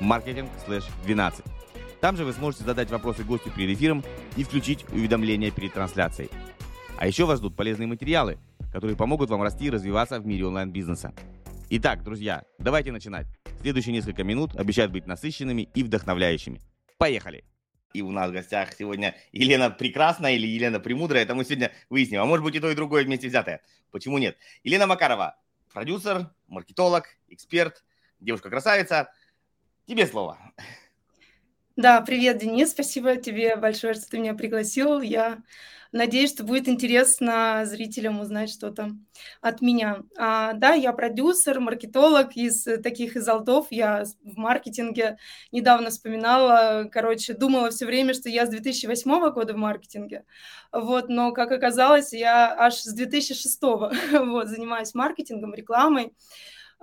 marketing/12. Там же вы сможете задать вопросы гостю перед эфиром и включить уведомления перед трансляцией. А еще вас ждут полезные материалы, которые помогут вам расти и развиваться в мире онлайн-бизнеса. Итак, друзья, давайте начинать. Следующие несколько минут обещают быть насыщенными и вдохновляющими. Поехали! И у нас в гостях сегодня Елена Прекрасная или Елена Премудрая. Это мы сегодня выясним. А может быть и то, и другое вместе взятое. Почему нет? Елена Макарова, продюсер, маркетолог, эксперт, девушка-красавица – Тебе слово. Да, привет, Денис. Спасибо тебе большое, что ты меня пригласил. Я надеюсь, что будет интересно зрителям узнать что-то от меня. А, да, я продюсер, маркетолог из таких из алтов. Я в маркетинге недавно вспоминала, короче, думала все время, что я с 2008 года в маркетинге. Вот, но, как оказалось, я аж с 2006 вот, занимаюсь маркетингом, рекламой.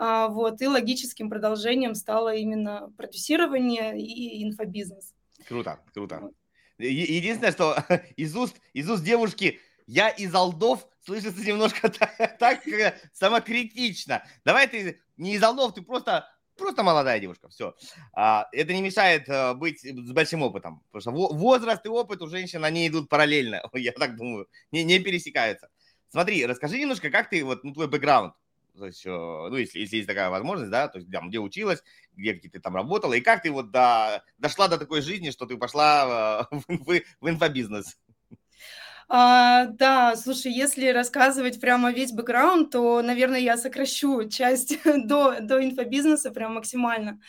А, вот, и логическим продолжением стало именно продюсирование и инфобизнес. Круто, круто. Единственное, что из уст, из уст девушки я из Алдов слышится немножко так, так самокритично. Давай ты не из Алдов, ты просто, просто молодая девушка, все. А, это не мешает э, быть с большим опытом, потому что возраст и опыт у женщин, они идут параллельно, я так думаю, не, не пересекаются. Смотри, расскажи немножко, как ты, вот, ну, твой бэкграунд, то есть, э, ну, если, если есть такая возможность, да, то есть, там, где училась, где ты там работала, и как ты вот до, дошла до такой жизни, что ты пошла э, в, в, в инфобизнес? А, да, слушай, если рассказывать прямо весь бэкграунд, то, наверное, я сокращу часть до, до инфобизнеса прям максимально.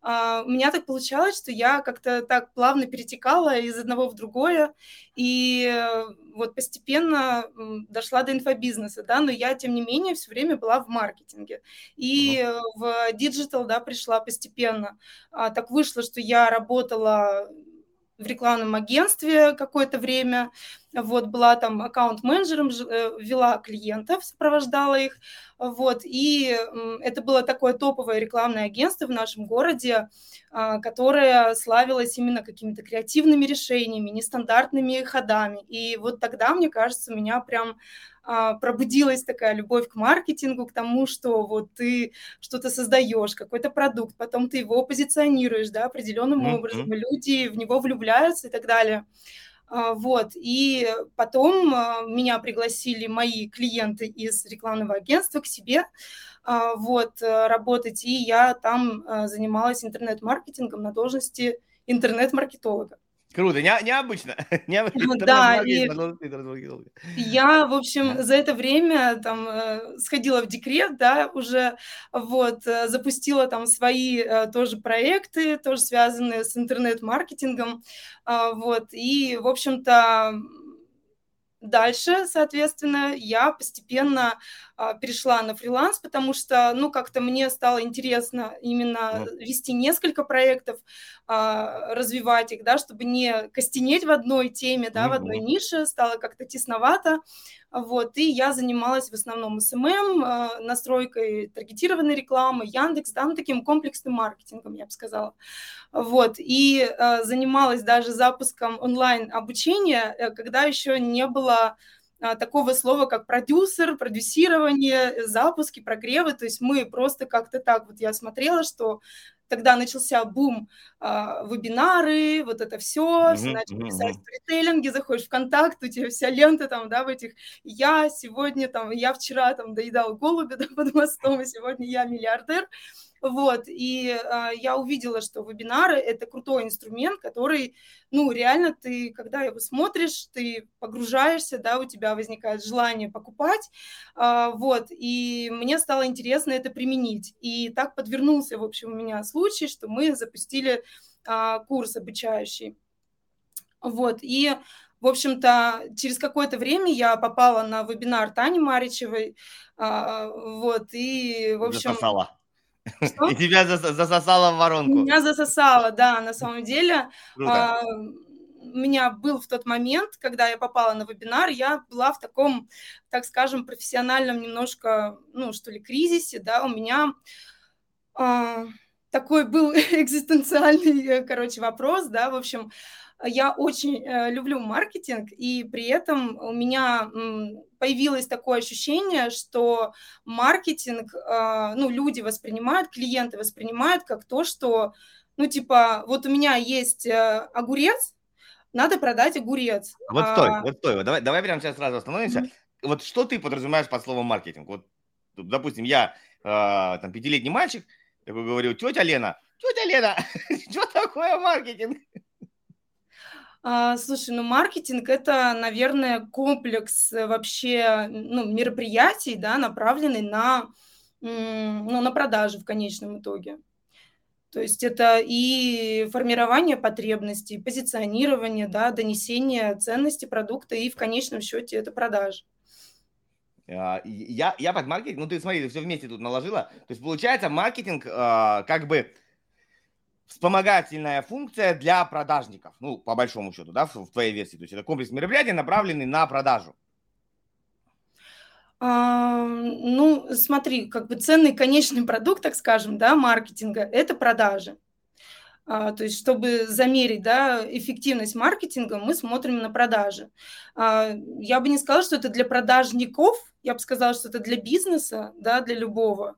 А, у меня так получалось, что я как-то так плавно перетекала из одного в другое, и вот постепенно дошла до инфобизнеса, да, но я, тем не менее, все время была в маркетинге. И uh-huh. в digital, да, пришла постепенно. А, так вышло, что я работала в рекламном агентстве какое-то время, вот, была там аккаунт-менеджером, э, вела клиентов, сопровождала их, вот, и это было такое топовое рекламное агентство в нашем городе, а, которое славилось именно какими-то креативными решениями, нестандартными ходами, и вот тогда, мне кажется, у меня прям а, пробудилась такая любовь к маркетингу, к тому, что вот ты что-то создаешь, какой-то продукт, потом ты его позиционируешь, да, определенным mm-hmm. образом, люди в него влюбляются и так далее. А, вот, и потом а, меня пригласили мои клиенты из рекламного агентства к себе, вот, э, работать, и я там занималась интернет-маркетингом на должности интернет-маркетолога. Круто, не, необычно. необычно. Да, и я, в общем, за это время там э, сходила в декрет, да, уже вот, э, запустила там свои э, тоже проекты, тоже связанные с интернет-маркетингом, а, вот, и, в общем-то, Дальше, соответственно, я постепенно а, перешла на фриланс, потому что, ну, как-то мне стало интересно именно ну. вести несколько проектов, а, развивать их, да, чтобы не костенеть в одной теме, да, mm-hmm. в одной нише, стало как-то тесновато, вот, и я занималась в основном SMM, а, настройкой таргетированной рекламы, Яндекс, да, ну, таким комплексным маркетингом, я бы сказала, вот, и а, занималась даже запуском онлайн-обучения, э, когда еще не было такого слова, как продюсер, продюсирование, запуски, прогревы. То есть мы просто как-то так, вот я смотрела, что тогда начался бум э, вебинары, вот это все, mm-hmm, все начали писать mm-hmm. сторителлинги, заходишь в контакт, у тебя вся лента там, да, в этих, я сегодня там, я вчера там доедал голубя да, под мостом, и сегодня я миллиардер, вот, и э, я увидела, что вебинары – это крутой инструмент, который, ну, реально ты, когда его смотришь, ты погружаешься, да, у тебя возникает желание покупать, э, вот, и мне стало интересно это применить. И так подвернулся, в общем, у меня случай, что мы запустили э, курс обучающий. Вот, и в общем-то, через какое-то время я попала на вебинар Тани Маричевой, вот, и, в общем... Засосала. Что? И тебя засосало в воронку. Меня засосало, да, на самом деле. Круто. А, у меня был в тот момент, когда я попала на вебинар, я была в таком, так скажем, профессиональном немножко, ну, что ли, кризисе, да, у меня а, такой был экзистенциальный, э, короче, вопрос, да, в общем, я очень э, люблю маркетинг, и при этом у меня появилось такое ощущение, что маркетинг, э, ну, люди воспринимают, клиенты воспринимают как то, что, ну, типа, вот у меня есть э, огурец, надо продать огурец. Вот стой, а... вот стой, давай, давай прямо сейчас сразу остановимся. Mm-hmm. Вот что ты подразумеваешь под словом маркетинг? Вот, допустим, я э, там пятилетний мальчик, такой говорю, тетя Лена, тетя Лена, что такое маркетинг? А, слушай, ну маркетинг это, наверное, комплекс э, вообще ну, мероприятий, да, направленный на, ну, на продажи в конечном итоге. То есть это и формирование потребностей, позиционирование, да, донесение ценности продукта, и в конечном счете это продажи. А, я, я под маркетинг, ну ты смотри, ты все вместе тут наложила. То есть получается маркетинг а, как бы вспомогательная функция для продажников, ну, по большому счету, да, в, твоей версии. То есть это комплекс мероприятий, направленный на продажу. А, ну, смотри, как бы ценный конечный продукт, так скажем, да, маркетинга – это продажи. А, то есть, чтобы замерить да, эффективность маркетинга, мы смотрим на продажи. А, я бы не сказала, что это для продажников, я бы сказала, что это для бизнеса, да, для любого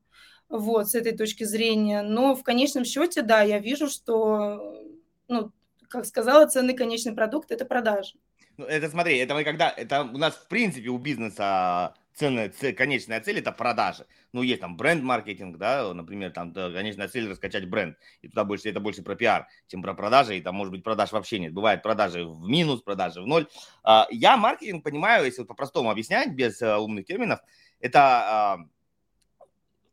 вот, с этой точки зрения. Но в конечном счете, да, я вижу, что, ну, как сказала, ценный конечный продукт – это продажи. Ну, это смотри, это мы когда, это у нас в принципе у бизнеса ценная, конечная цель это продажи. Ну, есть там бренд-маркетинг, да, например, там конечная цель раскачать бренд. И туда больше, это больше про пиар, чем про продажи. И там, может быть, продаж вообще нет. Бывает продажи в минус, продажи в ноль. А, я маркетинг понимаю, если по-простому объяснять, без э, умных терминов, это а,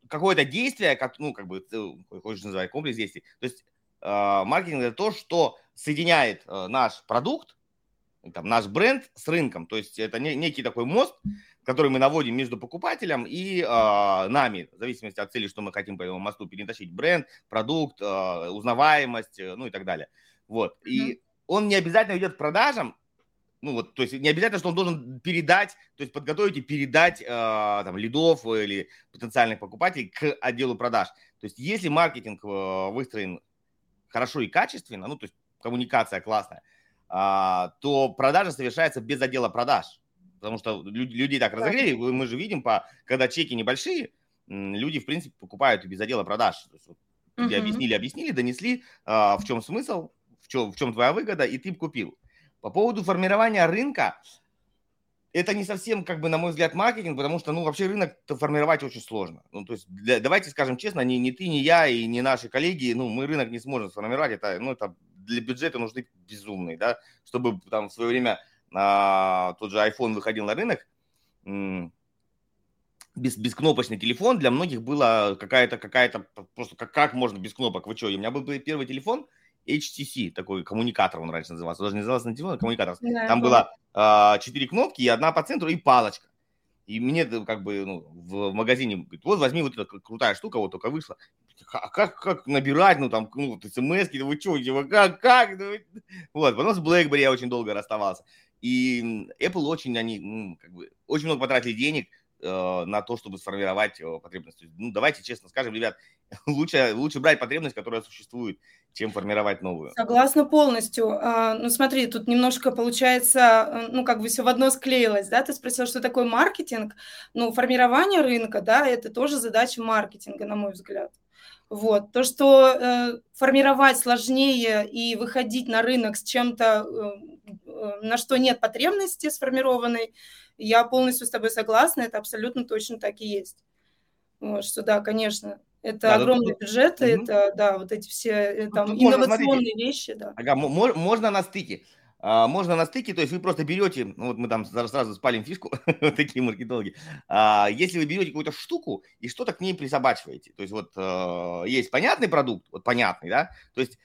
какое-то действие, как, ну, как бы, хочешь называть комплекс действий. То есть э, маркетинг это то, что соединяет э, наш продукт, там, наш бренд с рынком. То есть это не, некий такой мост, который мы наводим между покупателем и э, нами, в зависимости от цели, что мы хотим по этому мосту перетащить. Бренд, продукт, э, узнаваемость, э, ну и так далее. Вот. Mm-hmm. И он не обязательно идет к продажам, ну вот, то есть не обязательно, что он должен передать, то есть подготовить и передать э, там лидов или потенциальных покупателей к отделу продаж. То есть если маркетинг э, выстроен хорошо и качественно, ну то есть коммуникация классная, э, то продажа совершается без отдела продаж, потому что люди, люди так разогрели, мы же видим, по, когда чеки небольшие, люди в принципе покупают и без отдела продаж. То есть, вот, uh-huh. объяснили, объяснили, донесли, э, в чем смысл, в чем, в чем твоя выгода, и ты купил. По поводу формирования рынка, это не совсем, как бы, на мой взгляд, маркетинг, потому что, ну, вообще рынок формировать очень сложно. Ну, то есть, для, давайте скажем честно, ни, ни ты, ни я и ни наши коллеги, ну, мы рынок не сможем сформировать. Это, ну, это для бюджета нужны безумные, да, чтобы там в свое время а, тот же iPhone выходил на рынок, без, бескнопочный телефон для многих было какая-то, какая-то, просто как, как можно без кнопок, вы что, у меня был первый телефон, HTC, такой коммуникатор он раньше назывался, даже не назывался на телефон, а коммуникатор. Да, Там было а, четыре э, кнопки и одна по центру и палочка. И мне как бы ну, в магазине говорит, вот возьми вот эта крутая штука, вот только вышла. А как, как набирать, ну там, ну, вот смс вы что, типа, как, как? Вот, потом с BlackBerry я очень долго расставался. И Apple очень, они, ну, как бы, очень много потратили денег на то, чтобы сформировать э, потребность. Ну, давайте честно скажем, ребят, лучше, лучше брать потребность, которая существует, чем формировать новую. Согласна полностью. А, ну, смотри, тут немножко получается, э, ну, как бы все в одно склеилось, да? Ты спросил, что такое маркетинг. Ну, формирование рынка, да, это тоже задача маркетинга, на мой взгляд. Вот. То, что э, формировать сложнее и выходить на рынок с чем-то, э, э, на что нет потребности сформированной, я полностью с тобой согласна, это абсолютно точно так и есть. Вот, что да, конечно, это да, огромные тут... бюджеты, угу. это, да, вот эти все э, там тут инновационные можно, вещи, да. Ага, можно на стыке. А, можно на стыке, то есть вы просто берете, ну вот мы там сразу спалим фишку, вот такие маркетологи. А, если вы берете какую-то штуку и что-то к ней присобачиваете, то есть вот а, есть понятный продукт, вот понятный, да, то есть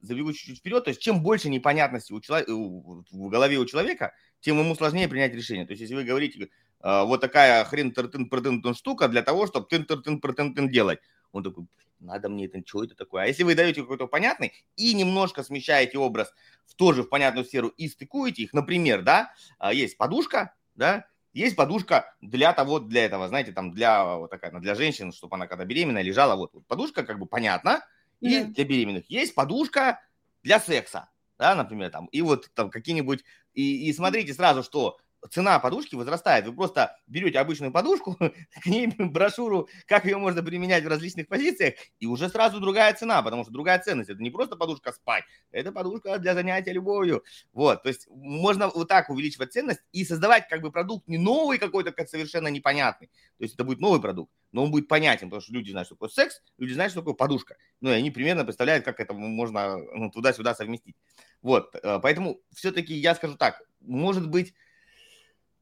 забегу чуть-чуть вперед, то есть чем больше непонятности у человека, в голове у человека, тем ему сложнее принять решение. То есть если вы говорите, вот такая хрен тын тын штука для того, чтобы тын тын тын делать. он такой, надо мне это, что это такое? А если вы даете какой-то понятный и немножко смещаете образ в тоже в понятную сферу и стыкуете их, например, да, а, есть подушка, да, есть подушка для того, для этого, знаете, там для вот такая, для женщин, чтобы она когда беременная лежала, вот, вот подушка как бы понятно, и yeah. для беременных. Есть подушка для секса, да, например, там, и вот там какие-нибудь, и, и смотрите сразу, что цена подушки возрастает. Вы просто берете обычную подушку, к ней брошюру, как ее можно применять в различных позициях, и уже сразу другая цена, потому что другая ценность. Это не просто подушка спать, это подушка для занятия любовью. Вот, то есть можно вот так увеличивать ценность и создавать как бы продукт не новый какой-то, как совершенно непонятный. То есть это будет новый продукт, но он будет понятен, потому что люди знают, что такое секс, люди знают, что такое подушка. Ну, и они примерно представляют, как это можно ну, туда-сюда совместить. Вот, э, поэтому все-таки я скажу так, может быть,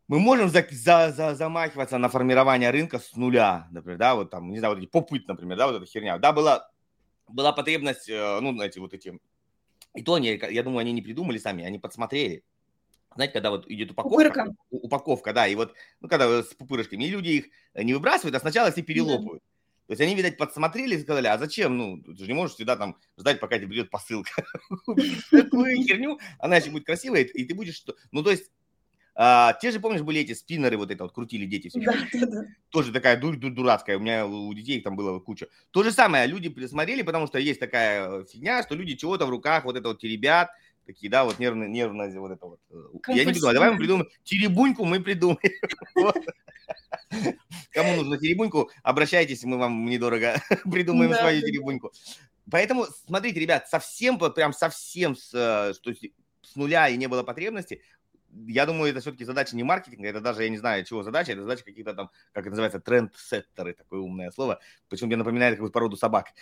мы можем за, за, за, замахиваться на формирование рынка с нуля, например, да, вот там, не знаю, вот эти попыт, например, да, вот эта херня. Да, была, была потребность, э, ну, эти вот эти, и то они, я думаю, они не придумали сами, они подсмотрели. Знаете, когда вот идет упаковка, Пупырка. упаковка, да, и вот, ну, когда с пупырышками, и люди их не выбрасывают, а сначала все перелопают. Да. То есть они, видать, подсмотрели и сказали, а зачем? Ну, ты же не можешь всегда там ждать, пока тебе придет посылка. Такую херню, она еще будет красивая, и ты будешь... Ну, то есть а, те же, помнишь, были эти спиннеры, вот это вот крутили дети все. Да, да, да. Тоже такая дур, дур, дурацкая, у меня у детей их там было куча. То же самое, люди присмотрели, потому что есть такая фигня, что люди чего-то в руках вот это вот теребят, такие, да, вот нервно, нервно вот это вот. Я не придумал, давай мы придумаем, теребуньку мы придумаем. Кому нужно теребуньку, обращайтесь, мы вам недорого придумаем свою теребуньку. Поэтому, смотрите, ребят, совсем, прям совсем с, э, что с нуля и не было потребности, я думаю, это все-таки задача не маркетинга, это даже, я не знаю, чего задача, это задача каких-то там, как это называется, трендсеттеры, такое умное слово, почему мне напоминает какую-то породу собак.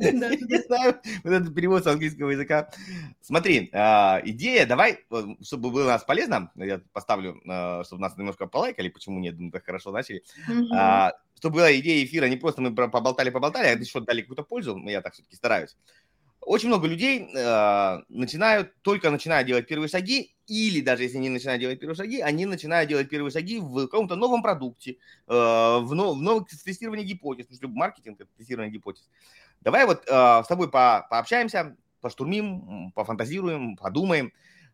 Не знаю, вот этот перевод с английского языка. Смотри, а, идея, давай, чтобы было нас полезно, я поставлю, а, чтобы нас немножко полайкали, почему нет, мы так хорошо начали. А, чтобы была идея эфира, не просто мы поболтали-поболтали, а еще дали какую-то пользу, я так все-таки стараюсь очень много людей э, начинают, только начинают делать первые шаги, или даже если не начинают делать первые шаги, они начинают делать первые шаги в каком-то новом продукте, э, в, нов, в новом тестировании гипотез, потому что маркетинг – это тестирование гипотез. Давай вот э, с тобой по, пообщаемся, поштурмим, пофантазируем, подумаем.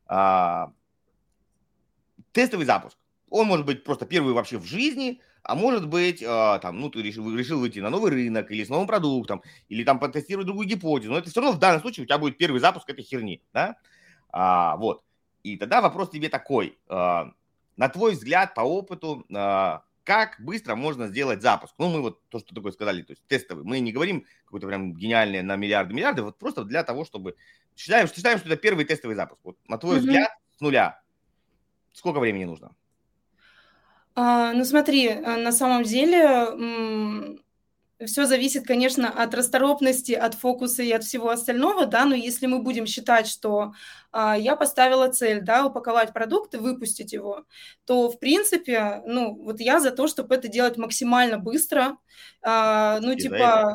Э, тестовый запуск. Он может быть просто первый вообще в жизни – а может быть, э, там, ну, ты решил, решил выйти на новый рынок или с новым продуктом, или там потестировать другую гипотезу, но это все равно в данном случае у тебя будет первый запуск этой херни, да, а, вот. И тогда вопрос тебе такой, э, на твой взгляд, по опыту, э, как быстро можно сделать запуск? Ну, мы вот то, что такое сказали, то есть тестовый. Мы не говорим какой-то прям гениальный на миллиарды миллиарды, вот просто для того, чтобы... Считаем, считаем что это первый тестовый запуск. Вот на твой mm-hmm. взгляд, с нуля, сколько времени нужно? А, ну смотри, э, на самом деле все зависит, конечно, от расторопности, от фокуса и от всего остального, да, но если мы будем считать, что а, я поставила цель, да, упаковать продукт и выпустить его, то, в принципе, ну, вот я за то, чтобы это делать максимально быстро, а, ну, Все типа...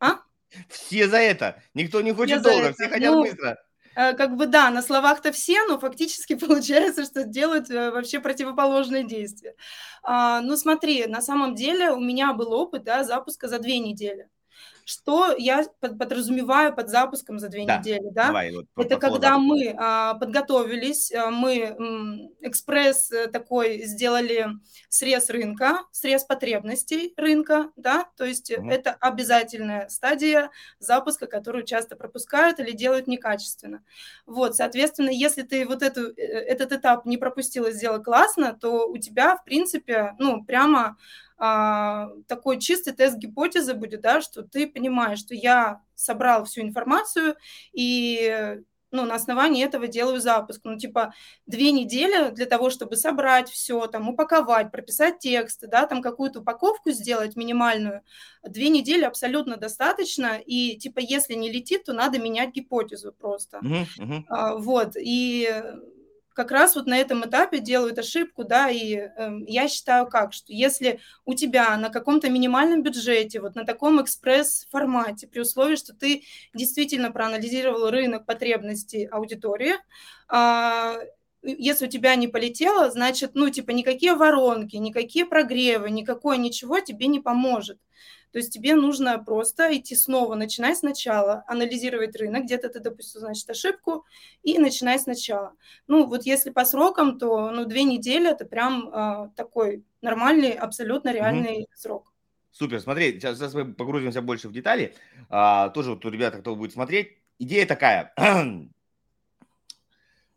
А? Все за это. Никто не хочет долго, все хотят ну, быстро. Э, как бы да, на словах-то все, но фактически получается, что делают э, вообще противоположные действия. А, ну смотри, на самом деле у меня был опыт да, запуска за две недели. Что я подразумеваю под запуском за две да. недели? Да? Давай, вот, Это когда мы а, подготовились, а, мы м, экспресс э, такой сделали срез рынка, срез потребностей рынка, да, то есть угу. это обязательная стадия запуска, которую часто пропускают или делают некачественно. Вот, соответственно, если ты вот эту, э, этот этап не пропустил и сделал классно, то у тебя, в принципе, ну, прямо а, такой чистый тест гипотезы будет, да, что ты понимаешь, что я собрал всю информацию и ну, на основании этого делаю запуск. Ну, типа, две недели для того, чтобы собрать все, там, упаковать, прописать тексты, да, там, какую-то упаковку сделать минимальную. Две недели абсолютно достаточно, и, типа, если не летит, то надо менять гипотезу просто. Uh-huh, uh-huh. А, вот, и как раз вот на этом этапе делают ошибку, да, и э, я считаю как, что если у тебя на каком-то минимальном бюджете, вот на таком экспресс-формате, при условии, что ты действительно проанализировал рынок потребностей аудитории, э, если у тебя не полетело, значит, ну, типа, никакие воронки, никакие прогревы, никакое ничего тебе не поможет. То есть тебе нужно просто идти снова, начинать сначала, анализировать рынок, где-то ты допустил, значит, ошибку, и начинать сначала. Ну, вот если по срокам, то, ну, две недели – это прям э, такой нормальный, абсолютно реальный mm-hmm. срок. Супер, смотри, сейчас, сейчас мы погрузимся больше в детали. А, тоже вот у ребят, кто будет смотреть, идея такая.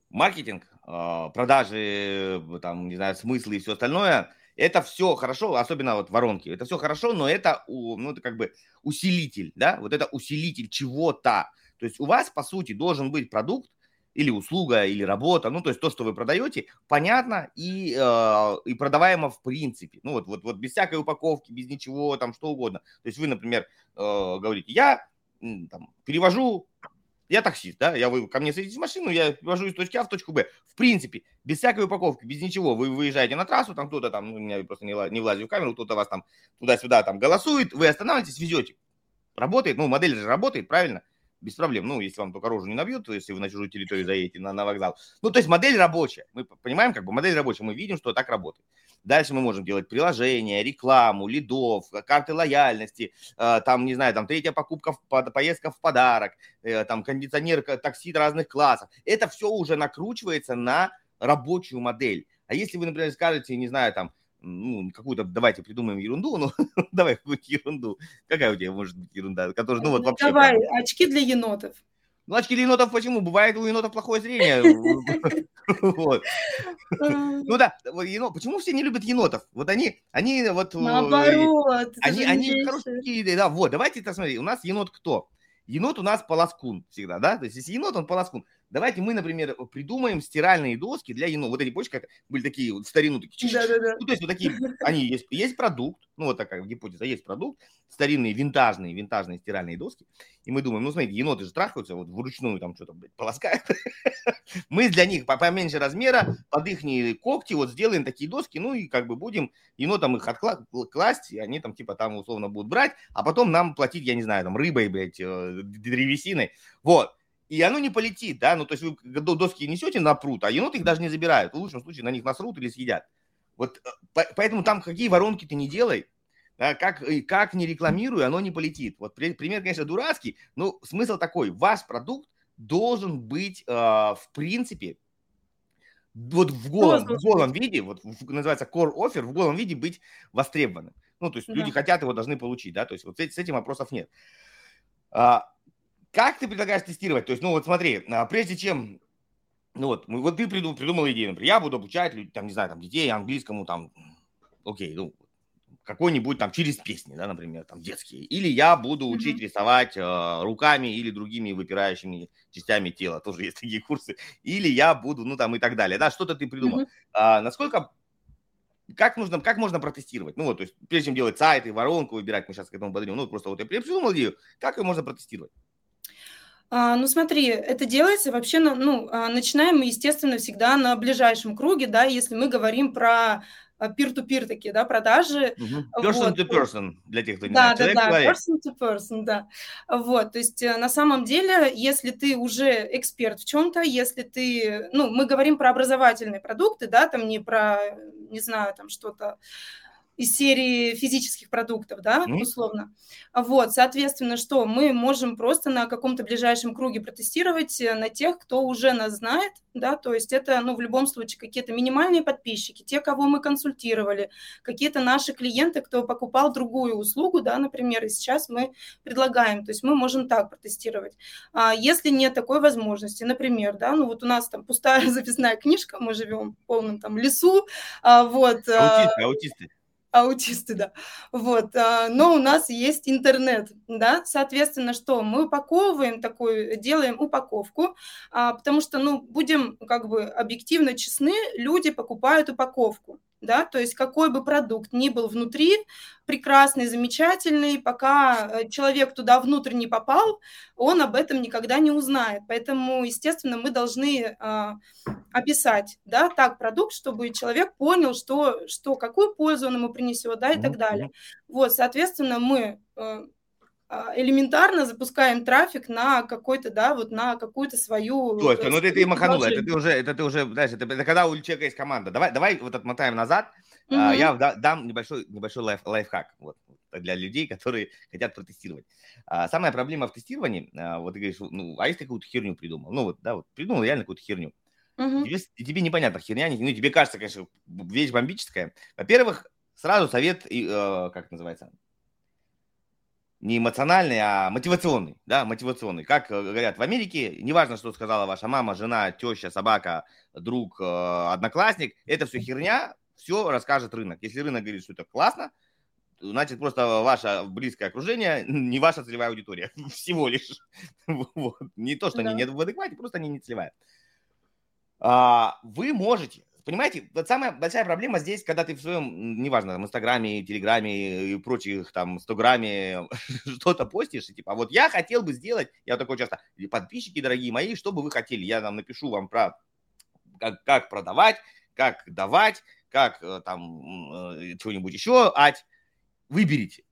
Маркетинг, а, продажи, там, не знаю, смыслы и все остальное – это все хорошо, особенно вот воронки, это все хорошо, но это, ну, это как бы усилитель, да, вот это усилитель чего-то. То есть у вас, по сути, должен быть продукт или услуга, или работа, ну, то есть то, что вы продаете, понятно и, э, и продаваемо в принципе. Ну, вот, вот, вот без всякой упаковки, без ничего, там, что угодно. То есть вы, например, э, говорите, я там, перевожу я таксист, да, я вы ко мне садитесь в машину, я вожу из точки А в точку Б. В принципе, без всякой упаковки, без ничего. Вы выезжаете на трассу, там кто-то там, ну, меня просто не, не влазит в камеру, кто-то вас там туда-сюда там голосует, вы останавливаетесь, везете. Работает, ну, модель же работает, правильно? Без проблем. Ну, если вам только рожу не набьют, если вы на чужую территорию заедете на, на вокзал. Ну, то есть модель рабочая. Мы понимаем, как бы модель рабочая, мы видим, что так работает. Дальше мы можем делать приложения, рекламу, лидов, карты лояльности, э, там, не знаю, там третья покупка, в, поездка в подарок, э, там кондиционер, такси разных классов. Это все уже накручивается на рабочую модель. А если вы, например, скажете, не знаю, там, ну, какую-то, давайте придумаем ерунду, ну, давай какую-то ерунду. Какая у тебя может быть ерунда? Которая, ну, вот вообще... Давай, прям... очки для енотов. Ну, очки енотов почему? Бывает у енотов плохое зрение. Ну да, почему все не любят енотов? Вот они, они вот... Э, Наоборот. Они, они хорошие, да, вот, давайте это смотри, у нас енот кто? Енот у нас полоскун всегда, да? То есть если енот, он полоскун. Давайте мы, например, придумаем стиральные доски для енот. Вот эти, помнишь, как были такие вот старину, такие, да, да, да. ну, то есть вот такие, они есть, есть продукт, ну, вот такая гипотеза, есть продукт, старинные, винтажные, винтажные стиральные доски, и мы думаем, ну, смотрите, еноты же трахаются, вот вручную там что-то, блядь, полоскают. мы для них поменьше размера, под их когти вот сделаем такие доски, ну, и как бы будем енотам их откласть, и они там, типа, там условно будут брать, а потом нам платить, я не знаю, там, рыбой, блядь, э, древесиной, вот и оно не полетит, да, ну, то есть вы доски несете на пруд, а еноты их даже не забирают, в лучшем случае на них насрут или съедят. Вот э, поэтому там какие воронки ты не делай, да, как, как не рекламируй, оно не полетит. Вот пример, конечно, дурацкий, но смысл такой, ваш продукт должен быть, э, в принципе, вот в голом, в голом виде, вот называется core offer, в голом виде быть востребованным. Ну, то есть да. люди хотят его, должны получить, да, то есть вот с этим вопросов нет. А, как ты предлагаешь тестировать? То есть, ну вот смотри, а, прежде чем, ну вот, вот ты придумал, придумал идею, например, я буду обучать, там, не знаю, там, детей английскому, там, окей, ну, какой-нибудь там через песни, да, например, там детские. Или я буду учить mm-hmm. рисовать э, руками или другими выпирающими частями тела, тоже есть такие курсы. Или я буду, ну там и так далее, да, что-то ты придумал. Mm-hmm. А, насколько, как нужно, как можно протестировать? Ну вот, то есть прежде чем делать сайты, воронку выбирать, мы сейчас к этому подойдем, ну просто вот я придумал идею, как ее можно протестировать? А, ну, смотри, это делается вообще, на, ну, а, начинаем мы, естественно, всегда на ближайшем круге, да, если мы говорим про peer-to-peer такие, да, продажи. Person вот. to person, для тех, кто не да, знает. Да, да, да, person to person, да. Вот, то есть э, на самом деле, если ты уже эксперт в чем-то, если ты, ну, мы говорим про образовательные продукты, да, там не про, не знаю, там что-то из серии физических продуктов, да, mm-hmm. условно. Вот, соответственно, что мы можем просто на каком-то ближайшем круге протестировать э, на тех, кто уже нас знает, да, то есть это, ну, в любом случае какие-то минимальные подписчики, те, кого мы консультировали, какие-то наши клиенты, кто покупал другую услугу, да, например, и сейчас мы предлагаем, то есть мы можем так протестировать. А если нет такой возможности, например, да, ну вот у нас там пустая записная книжка, мы живем в полном там лесу, а, вот. Аутисты, аутисты аутисты, да. Вот, а, но у нас есть интернет, да, соответственно, что? Мы упаковываем такую, делаем упаковку, а, потому что, ну, будем как бы объективно честны, люди покупают упаковку, да, то есть какой бы продукт ни был внутри, прекрасный, замечательный, пока э, человек туда внутрь не попал, он об этом никогда не узнает. Поэтому, естественно, мы должны э, описать, да, так продукт, чтобы человек понял, что, что какую пользу он ему принесет, да, и так далее. Вот, соответственно, мы э, элементарно запускаем трафик на какой-то, да, вот на какую-то свою... То есть, ну это ты маханула, это ты уже, это ты уже, знаешь, это, это когда у человека есть команда. Давай, давай вот отмотаем назад, угу. uh я дам небольшой, небольшой лайф, лайфхак вот, для людей, которые хотят протестировать. А, самая проблема в тестировании, а, вот ты говоришь, ну, а если какую-то херню придумал? Ну вот, да, вот придумал реально какую-то херню. Угу. Тебе, тебе непонятно, херня, ну, тебе кажется, конечно, вещь бомбическая. Во-первых, сразу совет, э, как называется, не эмоциональный, а мотивационный, да, мотивационный. Как э, говорят в Америке, неважно, что сказала ваша мама, жена, теща, собака, друг, э, одноклассник, это все херня, все расскажет рынок. Если рынок говорит, что это классно, значит, просто ваше близкое окружение не ваша целевая аудитория. Всего лишь. Вот. Не то, что да. они не в адеквате, просто они не целевая. А, вы можете понимаете, вот самая большая проблема здесь, когда ты в своем, неважно, там, Инстаграме, Телеграме и прочих, там, Стограме что-то постишь, и типа, а вот я хотел бы сделать, я такой часто, подписчики дорогие мои, что бы вы хотели, я там напишу вам про как, как продавать, как давать, как э, там э, что-нибудь еще, ать, выберите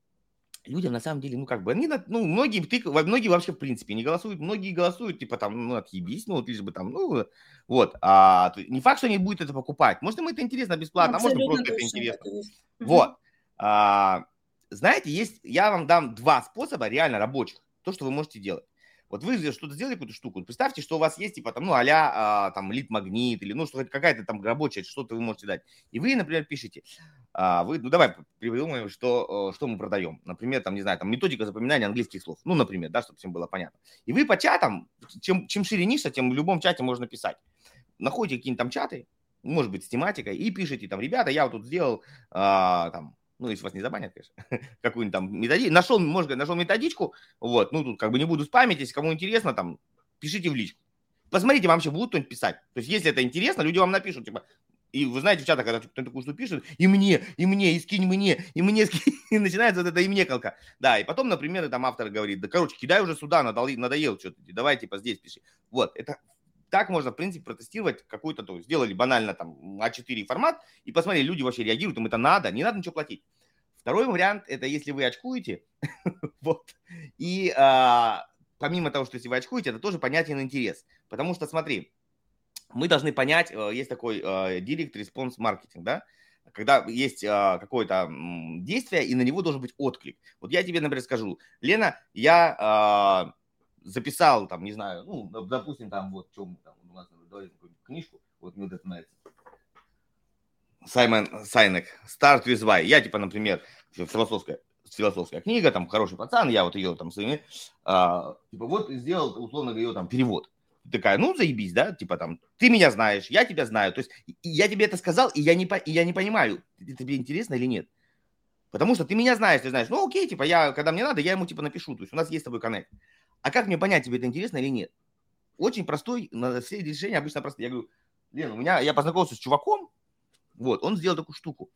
людям на самом деле, ну, как бы, они, ну, многие, ты, многие вообще, в принципе, не голосуют, многие голосуют, типа, там, ну, отъебись, ну, вот, лишь бы там, ну, вот, а, не факт, что они будут это покупать, может, им это интересно бесплатно, Абсолютно а может, просто это интересно, это вот, а, знаете, есть, я вам дам два способа реально рабочих, то, что вы можете делать. Вот вы что-то сделали, какую-то штуку, представьте, что у вас есть, типа, там, ну, а а, там, лид-магнит или, ну, что какая-то там рабочая, что-то вы можете дать. И вы, например, пишете, а, вы, ну, давай придумаем, что, что мы продаем. Например, там, не знаю, там, методика запоминания английских слов. Ну, например, да, чтобы всем было понятно. И вы по чатам, чем, чем шире ниша, тем в любом чате можно писать. Находите какие-нибудь там чаты, может быть, с тематикой, и пишите там, ребята, я вот тут сделал, а, там, ну, если вас не забанят, конечно, какую-нибудь там методичку, нашел, может, нашел методичку, вот, ну, тут как бы не буду спамить, если кому интересно, там, пишите в личку. Посмотрите, вам вообще будут кто-нибудь писать. То есть, если это интересно, люди вам напишут, типа, и вы знаете, в чатах, когда кто-то такую что пишет, и мне, и мне, и скинь мне, и мне скинь, и начинается вот это и мне колка. Да, и потом, например, там автор говорит, да, короче, кидай уже сюда, надоел, надоел что-то, давай, типа, здесь пиши. Вот, это так можно, в принципе, протестировать какой-то, то сделали банально там А4 формат и посмотрели, люди вообще реагируют, им это надо, не надо ничего платить. Второй вариант – это если вы очкуете, вот, и а, помимо того, что если вы очкуете, это тоже понятен интерес. Потому что, смотри, мы должны понять, э, есть такой э, Direct Response Marketing, да, когда есть а, какое-то действие, и на него должен быть отклик. Вот я тебе, например, скажу, Лена, я а, записал, там, не знаю, ну, допустим, там, вот, чем там, у нас, давай книжку, вот мне вот это нравится. Саймон Сайнек, Start with Why. Я, типа, например, философская, философская книга, там, хороший пацан, я вот ее там своими, а, типа, вот сделал, условно говоря, там, перевод. Такая, ну, заебись, да, типа, там, ты меня знаешь, я тебя знаю, то есть, я тебе это сказал, и я не, и я не понимаю, тебе интересно или нет. Потому что ты меня знаешь, ты знаешь, ну, окей, типа, я, когда мне надо, я ему, типа, напишу, то есть, у нас есть с тобой коннект. А как мне понять, тебе это интересно или нет? Очень простой, все решения обычно просто. Я говорю, Лена, у меня, я познакомился с чуваком, вот, он сделал такую штуку.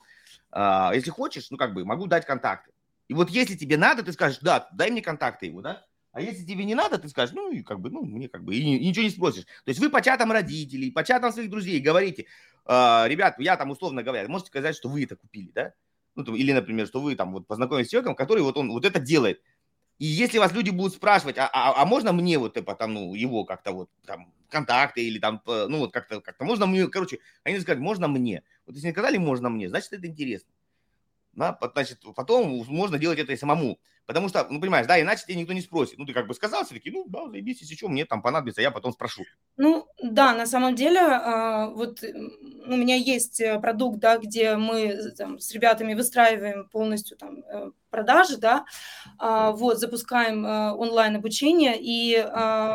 А, если хочешь, ну, как бы, могу дать контакты. И вот если тебе надо, ты скажешь, да, дай мне контакты его, да? А если тебе не надо, ты скажешь, ну, и как бы, ну, мне как бы, и, и ничего не спросишь. То есть вы по чатам родителей, по чатам своих друзей говорите, э, ребят, я там условно говоря, можете сказать, что вы это купили, да? Ну, там, или, например, что вы там вот познакомились с человеком, который вот он вот это делает. И если вас люди будут спрашивать, а, а, а можно мне вот типа там, ну, его как-то вот там контакты или там, ну, вот как-то, как-то можно мне, короче, они скажут, можно мне. Вот если не сказали, можно мне, значит, это интересно. Да, значит, потом можно делать это и самому. Потому что, ну, понимаешь, да, иначе тебе никто не спросит. Ну, ты как бы сказал, все таки ну, да, заебись, если что, мне там понадобится, я потом спрошу. Ну, да, на самом деле, а, вот у меня есть э, продукт, да, где мы там, с ребятами выстраиваем полностью там э, продажи, да, а, вот, запускаем э, онлайн-обучение, и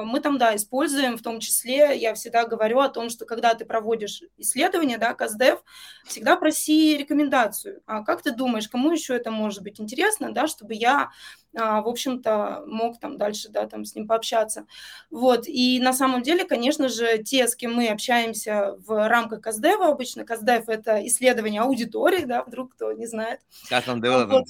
мы там, да, используем, в том числе, я всегда говорю о том, что когда ты проводишь исследование, да, КАЗДЕВ, всегда проси рекомендацию. А как ты думаешь, кому еще это может быть интересно, да, чтобы я а, в общем-то, мог там дальше, да, там с ним пообщаться. Вот, и на самом деле, конечно же, те, с кем мы общаемся в рамках КАЗДЕВа, обычно КАЗДЕВ – это исследование аудитории, да, вдруг кто не знает. Custom Development. Вот.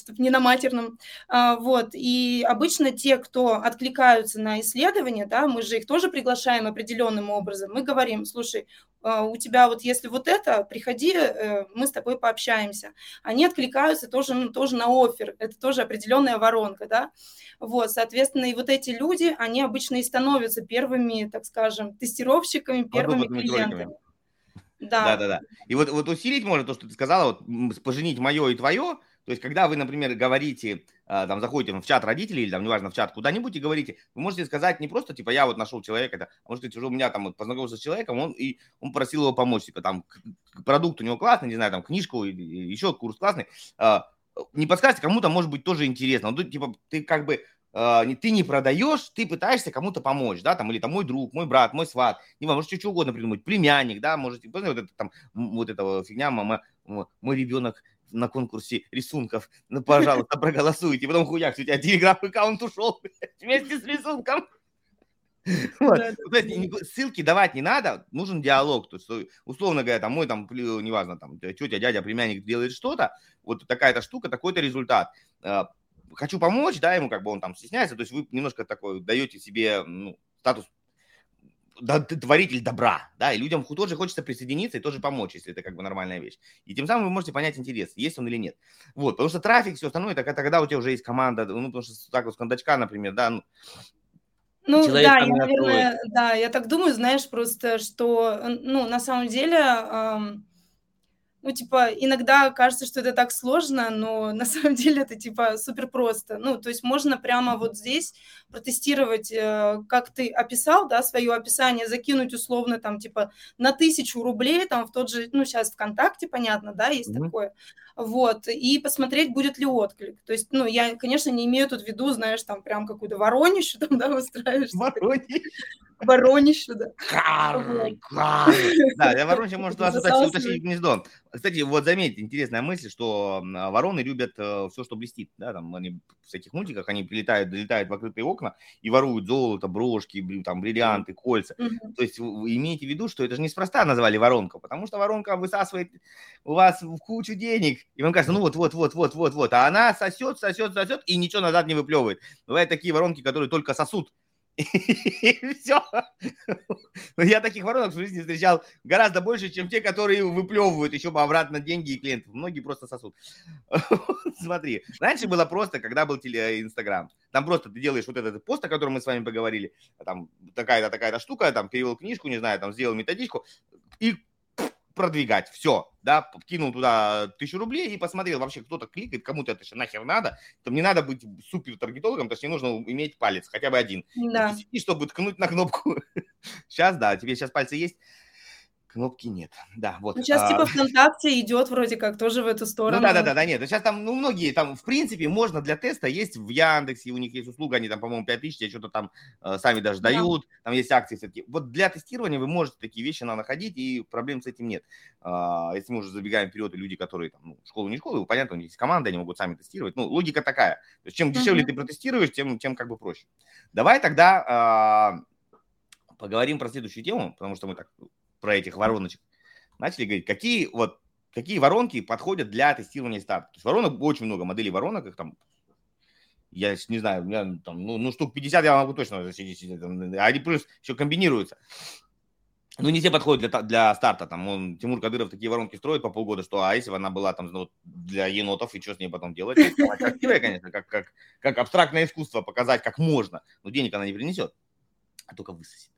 Чтобы не на матерном. А, вот. И обычно те, кто откликаются на исследования, да, мы же их тоже приглашаем определенным образом. Мы говорим, слушай, а, у тебя вот если вот это, приходи, э, мы с тобой пообщаемся. Они откликаются тоже, ну, тоже на офер, это тоже определенная воронка, да. Вот, соответственно, и вот эти люди, они обычно и становятся первыми, так скажем, тестировщиками, первыми клиентами. Да. да, да, да. И вот, вот усилить можно то, что ты сказала, вот поженить мое и твое, то есть, когда вы, например, говорите, а, там, заходите в чат родителей или, там, неважно, в чат куда-нибудь и говорите, вы можете сказать не просто, типа, я вот нашел человека, это, а может быть, уже у меня там вот, познакомился с человеком, он, и он просил его помочь, типа, там, продукт у него классный, не знаю, там, книжку, еще курс классный, а, не подскажете, кому-то, может быть, тоже интересно. Ну, типа, ты как бы ты не продаешь, ты пытаешься кому-то помочь, да, там, или там мой друг, мой брат, мой сват, не знаю, можете что угодно придумать, племянник, да, можете, вот это там, вот эта фигня, мама, мой ребенок на конкурсе рисунков, ну, пожалуйста, проголосуйте, потом хуяк, у тебя телеграм-аккаунт ушел вместе с рисунком. Вот. Да, да. есть, ссылки давать не надо, нужен диалог. То есть, условно говоря, там мой, там, неважно, там, тетя, дядя, племянник делает что-то, вот такая-то штука, такой-то результат. А, хочу помочь, да, ему как бы он там стесняется, то есть вы немножко такой даете себе ну, статус творитель добра, да, и людям тоже хочется присоединиться и тоже помочь, если это как бы нормальная вещь. И тем самым вы можете понять интерес, есть он или нет. Вот, потому что трафик, все остальное, это когда у тебя уже есть команда, ну, потому что так вот с кондачка, например, да, ну, ну да, я, наверное, да, я так думаю, знаешь, просто, что, ну, на самом деле, эм, ну, типа, иногда кажется, что это так сложно, но на самом деле это, типа, супер просто. Ну, то есть можно прямо вот здесь протестировать, э, как ты описал, да, свое описание, закинуть условно там, типа, на тысячу рублей, там, в тот же, ну, сейчас ВКонтакте, понятно, да, есть mm-hmm. такое, вот, и посмотреть, будет ли отклик. То есть, ну, я, конечно, не имею тут в виду, знаешь, там, прям какую-то воронищу там, да, устраиваешь. Воронищу. Воронищу, да. Да, для воронища может вас утащить гнездо. Кстати, вот заметьте, интересная мысль, что вороны любят э, все, что блестит, да, там они в всяких мультиках, они прилетают, долетают в открытые окна и воруют золото, брошки, там, бриллианты, кольца. То есть имейте в виду, что это же неспроста назвали воронка, потому что воронка высасывает у вас в кучу денег, и вам кажется, ну вот, вот, вот, вот, вот, вот, а она сосет, сосет, сосет и ничего назад не выплевывает. Бывают такие воронки, которые только сосут, и все. Я таких воронок в жизни встречал гораздо больше, чем те, которые выплевывают еще по обратно деньги и клиентов. Многие просто сосут. Смотри, раньше было просто, когда был Инстаграм. Там просто ты делаешь вот этот пост, о котором мы с вами поговорили, там такая-то, такая-то штука, там перевел книжку, не знаю, там сделал методичку, и продвигать. Все, да, кинул туда тысячу рублей и посмотрел, вообще кто-то кликает, кому-то это еще нахер надо. Там не надо быть супер таргетологом, то есть не нужно иметь палец, хотя бы один. Да. И чтобы ткнуть на кнопку. Сейчас, да, тебе сейчас пальцы есть. Кнопки нет. Да, вот. Ну, сейчас а... типа ВКонтакте идет вроде как тоже в эту сторону. Ну, да, да, да, да, нет. Сейчас там, ну, многие там, в принципе, можно для теста есть в Яндексе, у них есть услуга, они там, по-моему, 5000, что-то там э, сами даже да. дают, там есть акции все-таки. Вот для тестирования вы можете такие вещи на находить, и проблем с этим нет. Э, если мы уже забегаем вперед, и люди, которые там, ну, школу не школу, понятно, у них есть команда, они могут сами тестировать. Ну, логика такая. То есть чем дешевле mm-hmm. ты протестируешь, тем, тем как бы проще. Давай тогда э, поговорим про следующую тему, потому что мы так про этих вороночек начали говорить, какие вот какие воронки подходят для тестирования старта. То есть воронок очень много моделей воронок, их там я не знаю, у меня там, ну, ну штук 50 я могу точно они плюс еще комбинируются. Ну, не все подходят для, для старта. Там он, Тимур Кадыров такие воронки строит по полгода, что а если бы она была там ну, для енотов, и что с ней потом делать? Красивая, конечно, как, как, как абстрактное искусство показать, как можно. Но денег она не принесет, а только высосет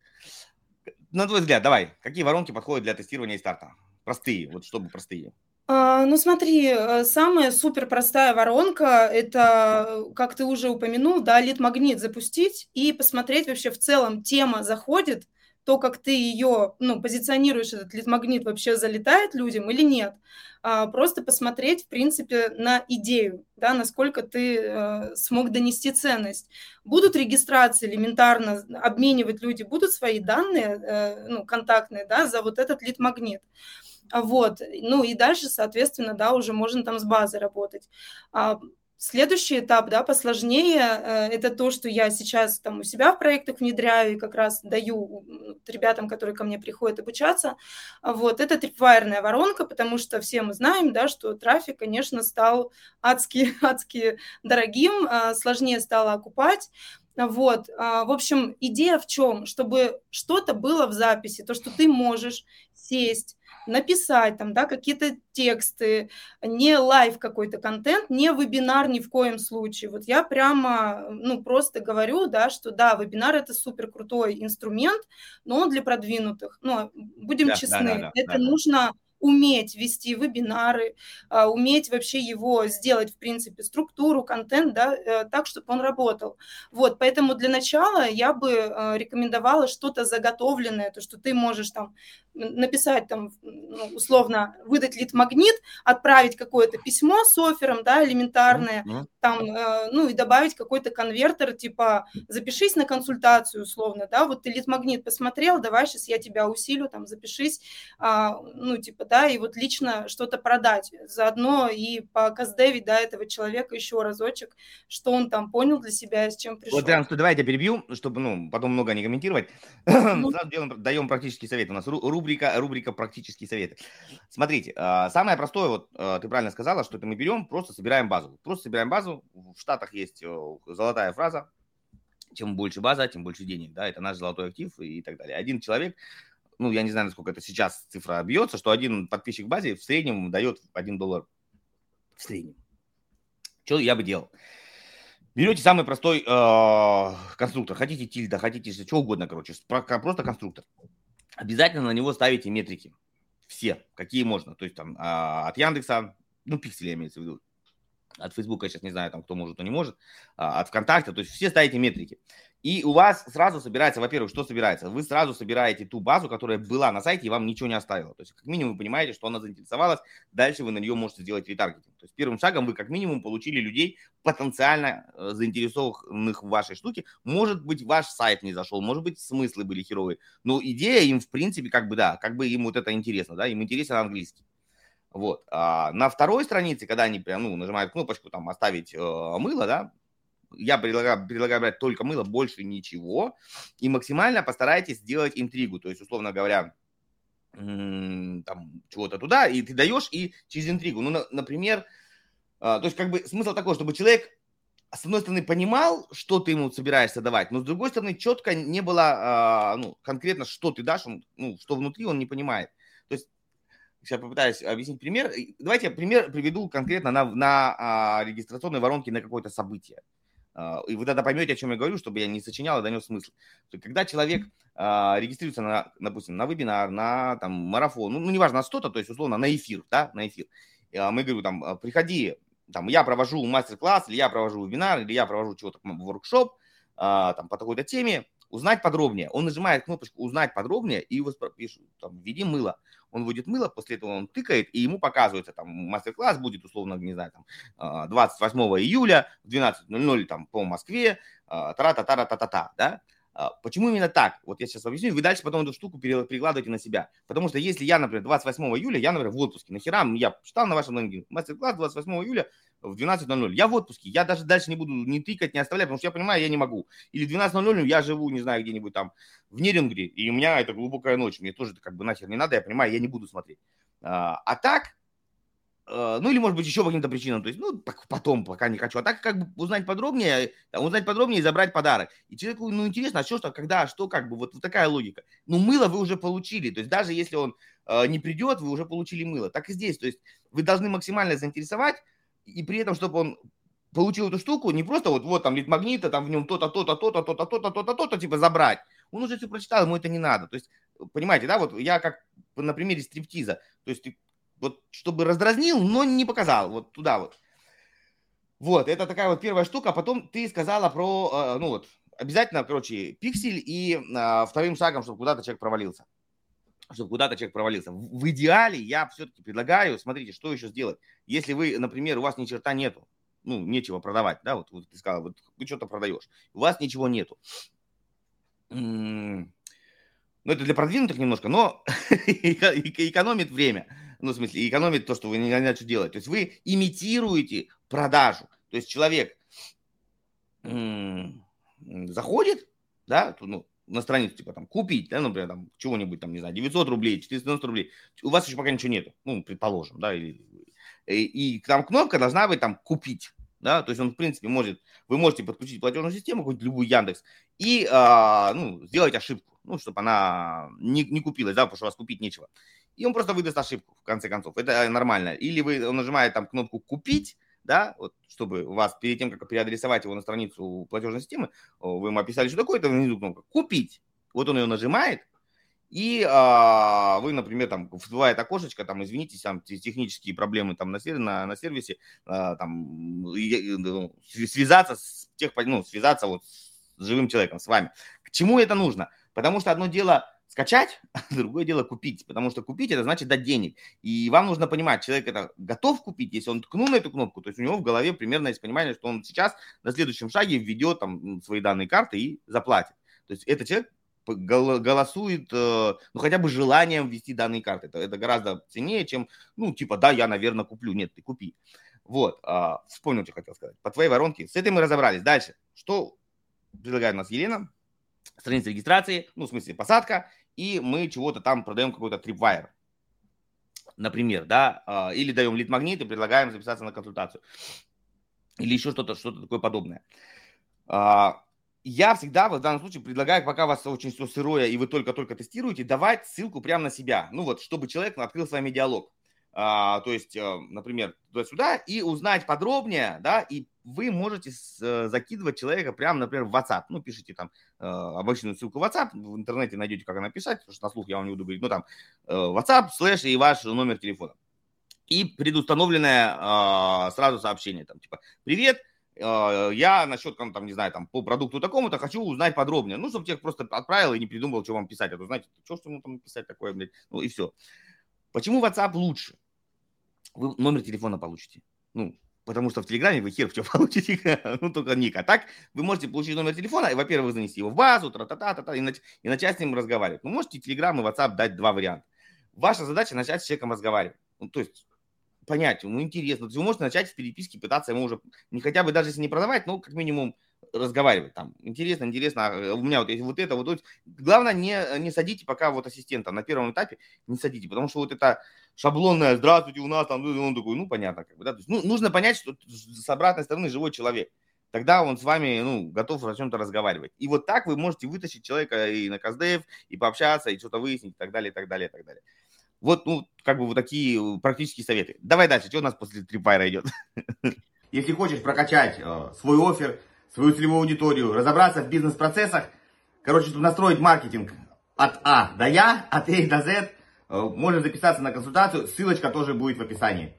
на твой взгляд, давай, какие воронки подходят для тестирования и старта? Простые, вот чтобы простые. А, ну смотри, э, самая супер простая воронка – это, как ты уже упомянул, да, лид-магнит запустить и посмотреть вообще в целом, тема заходит, то, как ты ее, ну, позиционируешь, этот лид-магнит вообще залетает людям или нет. А, просто посмотреть, в принципе, на идею, да, насколько ты э, смог донести ценность. Будут регистрации элементарно обменивать люди, будут свои данные, э, ну, контактные, да, за вот этот лид-магнит. Вот, ну и дальше, соответственно, да, уже можно там с базой работать. А, Следующий этап, да, посложнее, э, это то, что я сейчас там у себя в проектах внедряю и как раз даю ребятам, которые ко мне приходят обучаться. Вот, это трипвайерная воронка, потому что все мы знаем, да, что трафик, конечно, стал адски, адски дорогим, а, сложнее стало окупать. Вот, а, в общем, идея в чем? Чтобы что-то было в записи, то, что ты можешь сесть, написать там, да, какие-то тексты, не live какой-то контент, не вебинар ни в коем случае. Вот я прямо, ну, просто говорю, да, что да, вебинар это супер крутой инструмент, но он для продвинутых. Ну, будем да, честны, да, да, да, это да. нужно уметь вести вебинары, а, уметь вообще его сделать, в принципе, структуру, контент, да, э, так, чтобы он работал. Вот, поэтому для начала я бы э, рекомендовала что-то заготовленное, то, что ты можешь там написать там, ну, условно, выдать лид-магнит, отправить какое-то письмо с оффером, да, элементарное, mm-hmm. там, э, ну, и добавить какой-то конвертер, типа, запишись на консультацию, условно, да, вот ты лид-магнит посмотрел, давай сейчас я тебя усилю, там, запишись, э, ну, типа, да, и вот лично что-то продать, заодно и по каздевить, да, этого человека еще разочек, что он там понял для себя, с чем пришел. Вот, Дан, давайте перебью, чтобы, ну, потом много не комментировать. Сразу делаем, даем практический совет. У нас ру рубрика, рубрика «Практические советы». Смотрите, а, самое простое, вот а, ты правильно сказала, что это мы берем, просто собираем базу. Просто собираем базу. В Штатах есть э, золотая фраза, чем больше база, тем больше денег, да, это наш золотой актив и так далее. Один человек, ну, я не знаю, насколько это сейчас цифра бьется, что один подписчик в базе в среднем дает 1 доллар в среднем. Что я бы делал? Берете самый простой э, конструктор, хотите тильда, хотите что угодно, короче, просто конструктор обязательно на него ставите метрики. Все, какие можно. То есть там а, от Яндекса, ну, пиксели имеется в виду. От Фейсбука, я сейчас не знаю, там кто может, кто не может. А, от ВКонтакте, то есть все ставите метрики. И у вас сразу собирается, во-первых, что собирается? Вы сразу собираете ту базу, которая была на сайте и вам ничего не оставила. То есть, как минимум, вы понимаете, что она заинтересовалась, дальше вы на нее можете сделать ретаргетинг. То есть, первым шагом вы, как минимум, получили людей, потенциально э, заинтересованных в вашей штуке. Может быть, ваш сайт не зашел, может быть, смыслы были херовые. Но идея им, в принципе, как бы, да, как бы им вот это интересно, да, им интересен английский. Вот. А на второй странице, когда они прям, ну, нажимают кнопочку там «Оставить э, мыло», да, я предлагаю, предлагаю брать только мыло, больше ничего. И максимально постарайтесь сделать интригу. То есть, условно говоря, там чего-то туда, и ты даешь, и через интригу. Ну, на, например, а, то есть, как бы смысл такой, чтобы человек с одной стороны, понимал, что ты ему собираешься давать, но с другой стороны, четко не было, а, ну, конкретно, что ты дашь, он, ну, что внутри, он не понимает. То есть, сейчас попытаюсь объяснить пример. Давайте я пример приведу конкретно на, на а, регистрационной воронке на какое-то событие. А, и вы тогда поймете, о чем я говорю, чтобы я не сочинял и донес смысл. Когда человек а, регистрируется, на, допустим, на вебинар, на там, марафон, ну, ну неважно, на что-то, то есть, условно, на эфир, да, на эфир. А мы говорим, там, приходи, там, я провожу мастер-класс, или я провожу вебинар, или я провожу чего-то, воркшоп, там, по такой-то теме, узнать подробнее. Он нажимает кнопочку «Узнать подробнее» и его пишут, там, введи мыло он вводит мыло, после этого он тыкает, и ему показывается, там, мастер-класс будет, условно, не знаю, там, 28 а, июля в 12.00 там по Москве, а, тара-та-тара-та-та-та, да? А, почему именно так? Вот я сейчас объясню, вы дальше потом эту штуку перекладываете на себя. Потому что если я, например, 28 июля, я, например, в отпуске, нахера, я читал на вашем лендинге, мастер-класс 28 июля в 12.00. Я в отпуске, я даже дальше не буду ни тыкать, ни оставлять, потому что я понимаю, я не могу. Или 12.00 я живу, не знаю, где-нибудь там в Нерингре, и у меня это глубокая ночь, мне тоже как бы нахер не надо, я понимаю, я не буду смотреть. А, а так, э, ну или может быть еще по каким-то причинам, то есть, ну, потом, пока не хочу. А так как бы узнать подробнее, узнать подробнее и забрать подарок. И человеку, ну, интересно, а что, что, когда, что, как бы, вот, вот такая логика. Ну, мыло вы уже получили, то есть даже если он э, не придет, вы уже получили мыло. Так и здесь, то есть вы должны максимально заинтересовать, и при этом, чтобы он получил эту штуку, не просто вот, вот там лид-магнита, там в нем то-то, то-то, то-то, то-то, то-то, то-то, то-то, типа забрать. Он уже все прочитал, ему это не надо. То есть, понимаете, да, вот я как на примере стриптиза, то есть вот чтобы раздразнил, но не показал, вот туда вот. Вот, это такая вот первая штука. А потом ты сказала про, ну вот, обязательно, короче, пиксель и а, вторым шагом, чтобы куда-то человек провалился чтобы куда-то человек провалился. В идеале я все-таки предлагаю, смотрите, что еще сделать. Если вы, например, у вас ни черта нету, ну, нечего продавать, да, вот, вот ты сказал, вот ты что-то продаешь, у вас ничего нету. Ну, это для продвинутых немножко, но экономит время. Ну, в смысле, экономит то, что вы не знаете, что делать. То есть вы имитируете продажу. То есть человек заходит, да, ну, на страницу, типа, там, купить, да, например, там, чего-нибудь, там, не знаю, 900 рублей, 490 рублей, у вас еще пока ничего нету, ну, предположим, да, и, и, и там кнопка должна быть, там, купить, да, то есть он, в принципе, может, вы можете подключить платежную систему, какую-нибудь любую Яндекс, и, а, ну, сделать ошибку, ну, чтобы она не, не купилась, да, потому что у вас купить нечего. И он просто выдаст ошибку, в конце концов, это нормально. Или вы нажимаете там кнопку «Купить», да, вот, чтобы вас перед тем, как переадресовать его на страницу платежной системы, вы ему описали, что такое, это внизу кнопка «Купить». Вот он ее нажимает, и а, вы, например, там всплывает окошечко, там, извините, там технические проблемы там на, на, на сервисе, а, там, ну, связаться с тех, ну, связаться вот с живым человеком, с вами. К чему это нужно? Потому что одно дело скачать, а другое дело купить, потому что купить это значит дать денег. И вам нужно понимать, человек это готов купить, если он ткнул на эту кнопку, то есть у него в голове примерно есть понимание, что он сейчас на следующем шаге введет там свои данные карты и заплатит. То есть этот человек голосует, э, ну, хотя бы желанием ввести данные карты. Это, это гораздо ценнее, чем, ну, типа, да, я, наверное, куплю. Нет, ты купи. Вот, а, вспомнил, что хотел сказать. По твоей воронке. С этим мы разобрались. Дальше. Что предлагает у нас Елена? Страница регистрации, ну, в смысле, посадка и мы чего-то там продаем какой-то tripwire, например, да, а, или даем лид-магнит и предлагаем записаться на консультацию, или еще что-то, что-то такое подобное. А, я всегда в данном случае предлагаю, пока у вас очень все сырое и вы только-только тестируете, давать ссылку прямо на себя, ну вот, чтобы человек открыл с вами диалог. А, то есть, э, например, туда-сюда, и узнать подробнее, да, и вы можете э, закидывать человека прямо, например, в WhatsApp. Ну, пишите там э, обычную ссылку в WhatsApp, в интернете найдете, как она писать, потому что на слух я вам не буду говорить, ну, там, WhatsApp, слэш и ваш номер телефона. И предустановленное сразу сообщение, там, типа, привет, я насчет, там, не знаю, там, по продукту такому-то хочу узнать подробнее. Ну, чтобы человек просто отправил и не придумал, что вам писать. А то, знаете, что, что ему там писать такое, блядь, ну, и все. Почему WhatsApp лучше? Вы номер телефона получите. Ну, потому что в Телеграме вы хер все получите, ну, только ник. А так вы можете получить номер телефона, и, во-первых, занести его в базу, тра-та-та-та, и, нач- и начать с ним разговаривать. Ну, можете Телеграм и WhatsApp дать два варианта. Ваша задача начать с человеком разговаривать. Ну, то есть понять, ему интересно. То есть вы можете начать в переписке пытаться ему уже, не хотя бы даже если не продавать, но как минимум разговаривать там. Интересно, интересно, а, у меня вот есть вот это, вот, вот. Главное, не, не садите пока вот ассистента на первом этапе, не садите, потому что вот это шаблонное «здравствуйте, у нас там», он такой, ну, понятно, как бы, да, то есть, ну, нужно понять, что с обратной стороны живой человек. Тогда он с вами, ну, готов о чем-то разговаривать. И вот так вы можете вытащить человека и на КСДФ, и пообщаться, и что-то выяснить, и так далее, и так далее, и так далее. Вот, ну, как бы вот такие практические советы. Давай дальше, что у нас после трипайра идет? Если хочешь прокачать э, свой офер, свою целевую аудиторию, разобраться в бизнес-процессах, короче, настроить маркетинг от А до Я, от А до З, Э, можно записаться на консультацию, ссылочка тоже будет в описании.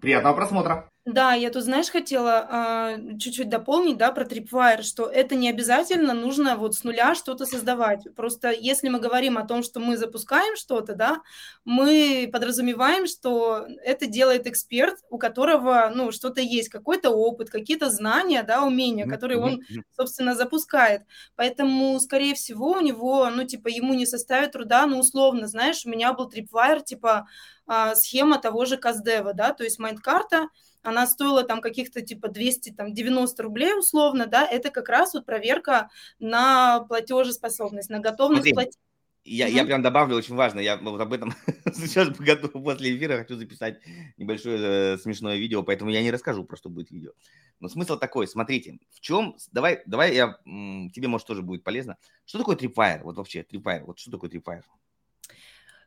Приятного просмотра! Да, я тут, знаешь, хотела а, чуть-чуть дополнить, да, про Tripwire, что это не обязательно нужно вот с нуля что-то создавать. Просто если мы говорим о том, что мы запускаем что-то, да, мы подразумеваем, что это делает эксперт, у которого, ну, что-то есть, какой-то опыт, какие-то знания, да, умения, которые он, собственно, запускает. Поэтому, скорее всего, у него, ну, типа, ему не составит труда, ну, условно, знаешь, у меня был Tripwire, типа, а, схема того же Каздева, да, то есть майнд-карта, она стоила там каких-то типа 290 рублей условно, да, это как раз вот проверка на платежеспособность, на готовность Смотри. платить. Я, угу. я прям добавлю, очень важно, я вот об этом сейчас после эфира хочу записать небольшое э, смешное видео, поэтому я не расскажу, про что будет видео. Но смысл такой, смотрите, в чем, давай, давай я, тебе, может, тоже будет полезно. Что такое Tripwire? Вот вообще, Tripwire, вот что такое Tripwire?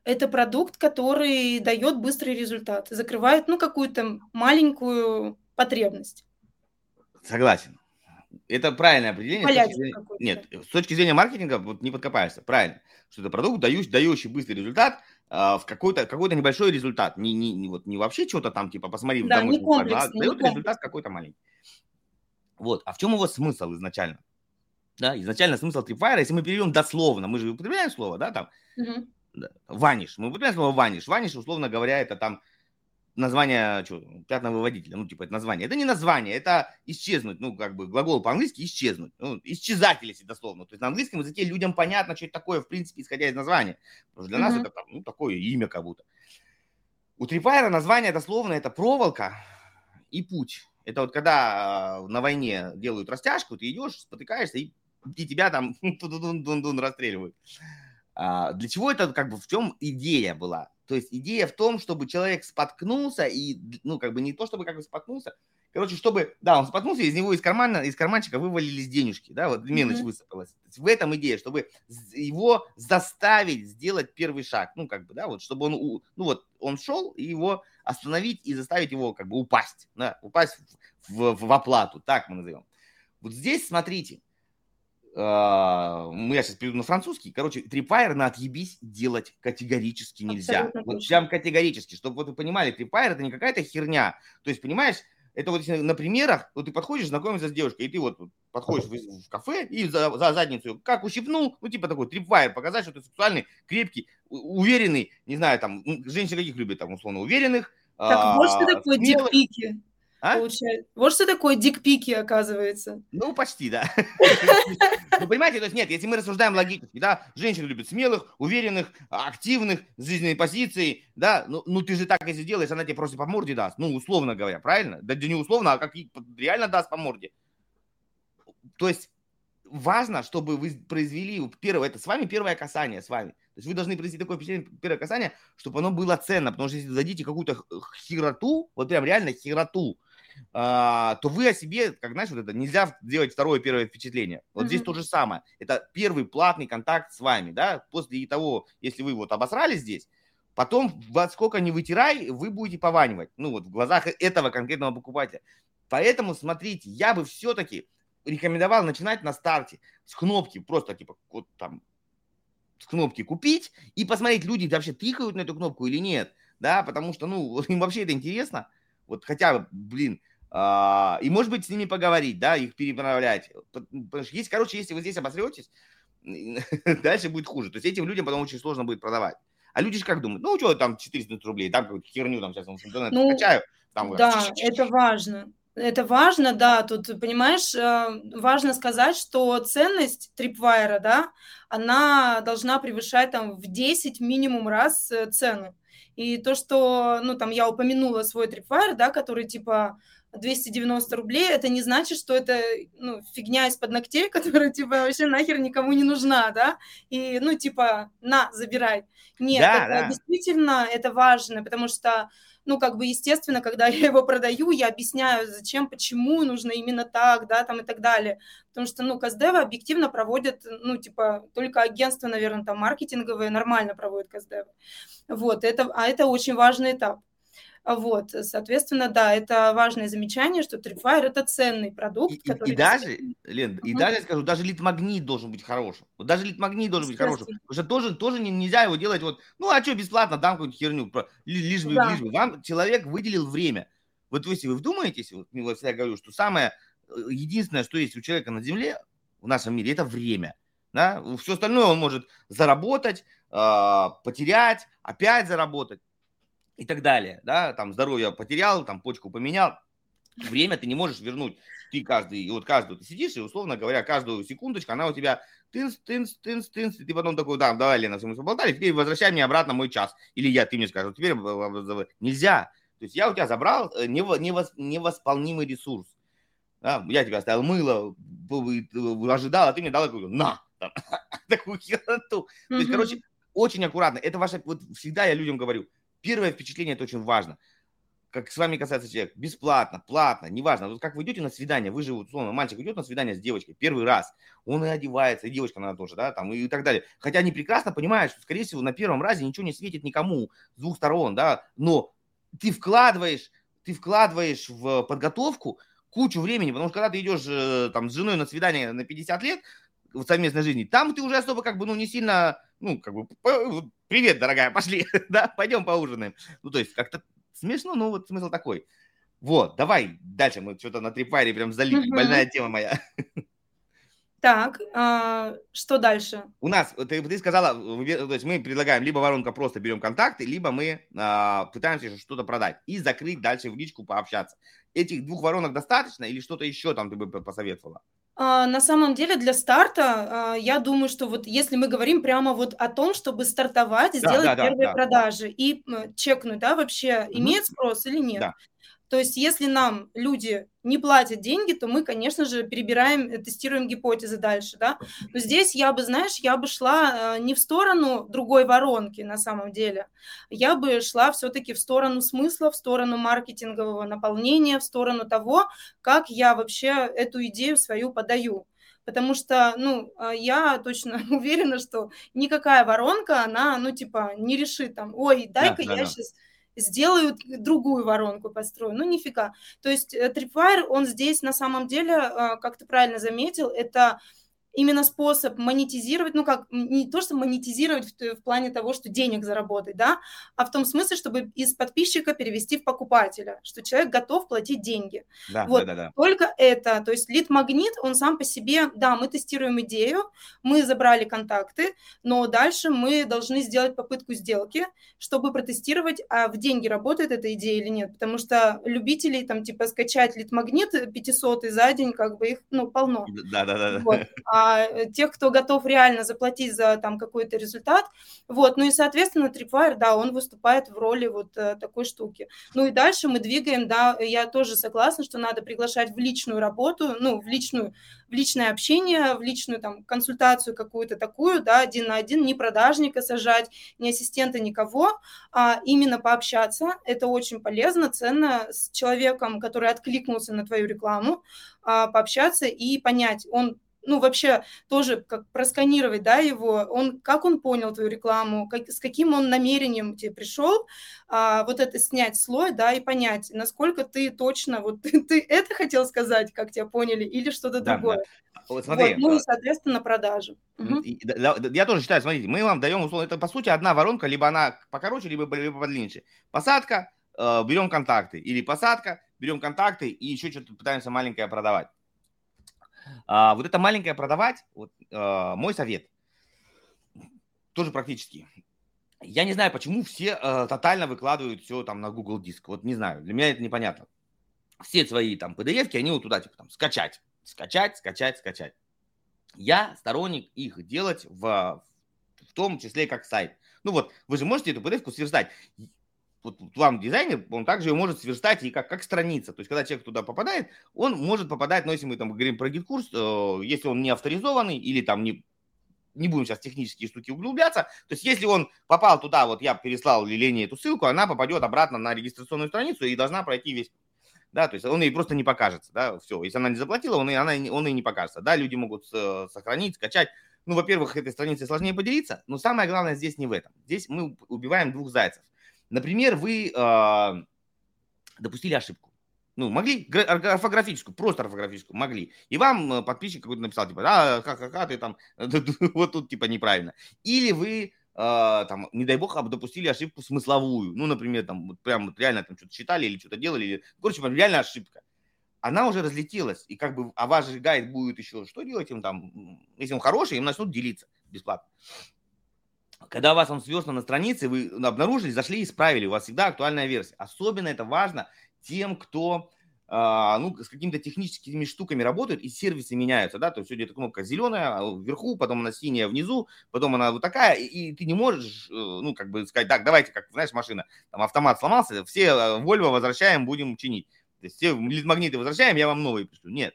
Это продукт, который дает быстрый результат, закрывает, ну, какую-то маленькую потребность. Согласен. Это правильное определение. с точки зрения... Нет, с точки зрения маркетинга вот не подкопаешься. Правильно. Что это продукт, дающий, дающий быстрый результат э, в какой-то какой небольшой результат. Не, не, не, вот, не вообще что-то там, типа, посмотри, да, домой, не а дает результат какой-то маленький. Вот. А в чем его смысл изначально? Да, изначально смысл Tripwire, если мы переведем дословно, мы же употребляем слово, да, там, угу, Vanish. Мы употребляем слово Vanish. Vanish, условно говоря, это там название что, пятновыводителя, ну, типа, это название. Это не название, это исчезнуть, ну, как бы глагол по-английски исчезнуть, ну, исчезатель, если дословно. То есть на английском языке людям понятно, что это такое, в принципе, исходя из названия. Потому что для mm-hmm. нас это, ну, такое имя как будто. У Tripwire а название дословно это проволока и путь. Это вот когда на войне делают растяжку, ты идешь, спотыкаешься, и, и тебя там расстреливают. А, для чего это, как бы, в чем идея была? То есть идея в том, чтобы человек споткнулся и, ну, как бы не то, чтобы как бы споткнулся, короче, чтобы, да, он споткнулся, из него из кармана, из карманчика вывалились денежки, да, вот мелочь mm-hmm. высыпалась. В этом идея, чтобы его заставить сделать первый шаг, ну, как бы, да, вот, чтобы он, ну, вот, он шел, и его остановить и заставить его, как бы, упасть, да, упасть в, в, в оплату, так мы назовем. Вот здесь, смотрите, Uh, я сейчас перейду на французский. Короче, Tripwire на отъебись делать категорически нельзя. Абсолютно вот прям категорически. Чтобы вот вы понимали, Tripwire это не какая-то херня. То есть, понимаешь, это вот на примерах, вот ты подходишь, знакомишься с девушкой, и ты вот подходишь в, в кафе и за, за задницу как ущипнул, ну типа такой трипвайр, показать, что ты сексуальный, крепкий, уверенный, не знаю, там, женщины каких любят, там, условно, уверенных. Так а, вот что такое дикпики. А? Получается. Вот что такое дикпики, оказывается. Ну, почти, да. Ну, понимаете, то есть нет, если мы рассуждаем логически, да, женщины любят смелых, уверенных, активных, с жизненной позицией, да, ну, ну ты же так, если делаешь, она тебе просто по морде даст, ну, условно говоря, правильно? Да не условно, а как реально даст по морде. То есть важно, чтобы вы произвели первое, это с вами первое касание с вами. То есть вы должны произвести такое впечатление, первое касание, чтобы оно было ценно, потому что если вы дадите какую-то хероту, вот прям реально хероту, то вы о себе, как знаешь, вот это нельзя сделать второе первое впечатление. Вот mm-hmm. здесь то же самое. Это первый платный контакт с вами, да. После того, если вы вот обосрали здесь, потом во сколько не вытирай, вы будете пованивать. Ну вот в глазах этого конкретного покупателя. Поэтому смотрите, я бы все-таки рекомендовал начинать на старте с кнопки, просто типа вот там с кнопки купить и посмотреть, люди вообще тыкают на эту кнопку или нет, да, потому что, ну, им вообще это интересно, вот хотя бы, блин, а, и, может быть, с ними поговорить, да, их переправлять. Потому что есть, короче, если вы здесь обосретесь, дальше будет хуже. То есть этим людям потом очень сложно будет продавать. А люди же как думают, ну, что там 400 рублей, там какую-то херню там сейчас ну, качаю. Там, да, это важно. Это важно, да, тут, понимаешь, э, важно сказать, что ценность трипвайера, да, она должна превышать там в 10 минимум раз э, цену. И то, что, ну, там, я упомянула свой трипвайер, да, который, типа, 290 рублей, это не значит, что это ну, фигня из-под ногтей, которая, типа, вообще нахер никому не нужна, да, и, ну, типа, на, забирай. Нет, да, это да. действительно, это важно, потому что, ну, как бы, естественно, когда я его продаю, я объясняю, зачем, почему нужно именно так, да, там и так далее, потому что, ну, Каздевы объективно проводят, ну, типа, только агентство, наверное, там, маркетинговые нормально проводят Каздевы, вот, это, а это очень важный этап. Вот, соответственно, да, это важное замечание, что Tripwire это ценный продукт, и, который... И даже, Лен, uh-huh. и даже, скажу, даже литмагнит должен быть хорошим. Вот даже литмагнит должен быть хорошим. Потому что тоже, тоже нельзя его делать вот, ну, а что, бесплатно, дам какую-нибудь херню. Лишь бы, да. лишь бы. Вам человек выделил время. Вот если вы вдумаетесь, вот я всегда говорю, что самое э, единственное, что есть у человека на Земле, в нашем мире, это время. Да? Все остальное он может заработать, а, потерять, опять заработать и так далее, да, там здоровье потерял, там почку поменял, время ты не можешь вернуть, ты каждый, и вот каждую ты сидишь, и, условно говоря, каждую секундочку она у тебя тынс, тынс, тынс, тынс, и ты потом такой, да, давай, Лена, мы поболтали, теперь возвращай мне обратно мой час, или я, ты мне скажешь, теперь нельзя, то есть я у тебя забрал э, невосполнимый ресурс, да? я тебе оставил мыло, ожидал, а ты мне дал такую, на, такую хероту, то есть, короче, очень аккуратно, это ваше, вот всегда я людям говорю, Первое впечатление – это очень важно. Как с вами касается человека, бесплатно, платно, неважно. Вот как вы идете на свидание, вы же, условно, мальчик идет на свидание с девочкой первый раз, он и одевается, и девочка она тоже, да, там, и так далее. Хотя они прекрасно понимают, что, скорее всего, на первом разе ничего не светит никому с двух сторон, да, но ты вкладываешь, ты вкладываешь в подготовку кучу времени, потому что когда ты идешь э, там с женой на свидание на 50 лет, в совместной жизни, там ты уже особо как бы, ну, не сильно, ну, как бы, привет, дорогая, пошли, да, пойдем поужинаем. Ну, то есть как-то смешно, но вот смысл такой. Вот, давай дальше, мы что-то на трипайре прям залили, угу. больная тема моя. Так, а, что дальше? У нас, ты, ты сказала, то есть мы предлагаем либо воронка просто берем контакты, либо мы а, пытаемся что-то продать и закрыть дальше в личку, пообщаться. Этих двух воронок достаточно или что-то еще там ты бы посоветовала? А, на самом деле для старта, а, я думаю, что вот если мы говорим прямо вот о том, чтобы стартовать, Да, сделать да, да, первые да. продажи и чекнуть, да, вообще имеет спрос или нет. Да. То есть, если нам люди не платят деньги, то мы, конечно же, перебираем, э, тестируем гипотезы дальше, да. Но здесь я бы, знаешь, я бы шла э, не в сторону другой воронки на самом деле, я бы шла все-таки в сторону смысла, в сторону маркетингового наполнения, в сторону того, как я вообще эту идею свою подаю. Потому что, ну, а, я точно уверена, что никакая воронка, она, ну, типа, не решит там, ой, дай-ка да, я да, сейчас сделают другую воронку построю. Ну, нифига. То есть э, Tripwire, он здесь на самом деле, а, как ты правильно заметил, это именно способ монетизировать, ну как, не то, что монетизировать в, в плане того, что денег заработать, да, а в том смысле, чтобы из подписчика перевести в покупателя, что человек готов платить деньги. Да, вот, да, да, да. Только это, то есть лид-магнит, он сам по себе, да, мы тестируем идею, мы забрали контакты, но дальше мы должны сделать попытку сделки, чтобы протестировать, а в деньги работает эта идея или нет, потому что любителей там типа скачать лид-магнит 500 за день, как бы их, ну, полно. Да, да, да. Вот. А а, тех, кто готов реально заплатить за там какой-то результат. Вот, ну и, соответственно, Tripwire, да, он выступает в роли вот э, такой штуки. Ну и дальше мы двигаем, да, я тоже согласна, что надо приглашать в личную работу, ну, в личную, в личное общение, в личную там консультацию какую-то такую, да, один на один, не продажника сажать, не ассистента, никого, а именно пообщаться. Это очень полезно, ценно с человеком, который откликнулся на твою рекламу, а, пообщаться и понять, он ну, вообще тоже как просканировать, да, его, он, как он понял твою рекламу, как, с каким он намерением тебе пришел, а, вот это снять слой, да, и понять, насколько ты точно, вот ты, ты это хотел сказать, как тебя поняли, или что-то да, другое. Да. Вот, смотри, вот, ну и, а соответственно, продажи. Угу. Я тоже считаю, смотрите, мы вам даем, условно, это по сути одна воронка, либо она покороче, либо, либо подлиннее. Посадка, э, берем контакты, или посадка, берем контакты и еще что-то пытаемся маленькое продавать. А, вот это маленькое продавать, вот, а, мой совет, тоже практически. Я не знаю, почему все а, тотально выкладывают все там на Google Диск. Вот не знаю, для меня это непонятно. Все свои там PDF, они вот туда типа там скачать, скачать, скачать, скачать. Я сторонник их делать в, в том числе как сайт. Ну вот, вы же можете эту PDF сверстать вот вам дизайнер, он также ее может сверстать и как, как страница. То есть, когда человек туда попадает, он может попадать, но если мы там говорим про GetCourse, э, если он не авторизованный или там не, не будем сейчас технические штуки углубляться, то есть, если он попал туда, вот я переслал Лене эту ссылку, она попадет обратно на регистрационную страницу и должна пройти весь да, то есть он ей просто не покажется, да, все, если она не заплатила, он, и, она, он ей не покажется, да, люди могут э, сохранить, скачать, ну, во-первых, этой страницей сложнее поделиться, но самое главное здесь не в этом, здесь мы убиваем двух зайцев, Например, вы э, допустили ошибку. Ну, могли, орфографическую, просто орфографическую, могли. И вам э, подписчик какой-то написал, типа, да, ха-ха-ха, ты там, вот тут, типа, неправильно. Или вы, э, там, не дай бог, допустили ошибку смысловую. Ну, например, там, вот прям вот реально там что-то читали или что-то делали. Или, короче, реально ошибка. Она уже разлетелась, и как бы, а ваш гайд будет еще, что делать им там, если он хороший, им начнут делиться бесплатно. Когда у вас он сверстан на странице, вы обнаружили, зашли и исправили, у вас всегда актуальная версия. Особенно это важно тем, кто а, ну, с какими-то техническими штуками работают, и сервисы меняются, да, то есть сегодня эта кнопка зеленая а, вверху, потом она синяя внизу, потом она вот такая, и, и ты не можешь, э, ну, как бы сказать, так, давайте, как, знаешь, машина, там автомат сломался, все э, Volvo возвращаем, будем чинить. То есть все магниты возвращаем, я вам новые пришлю. Нет,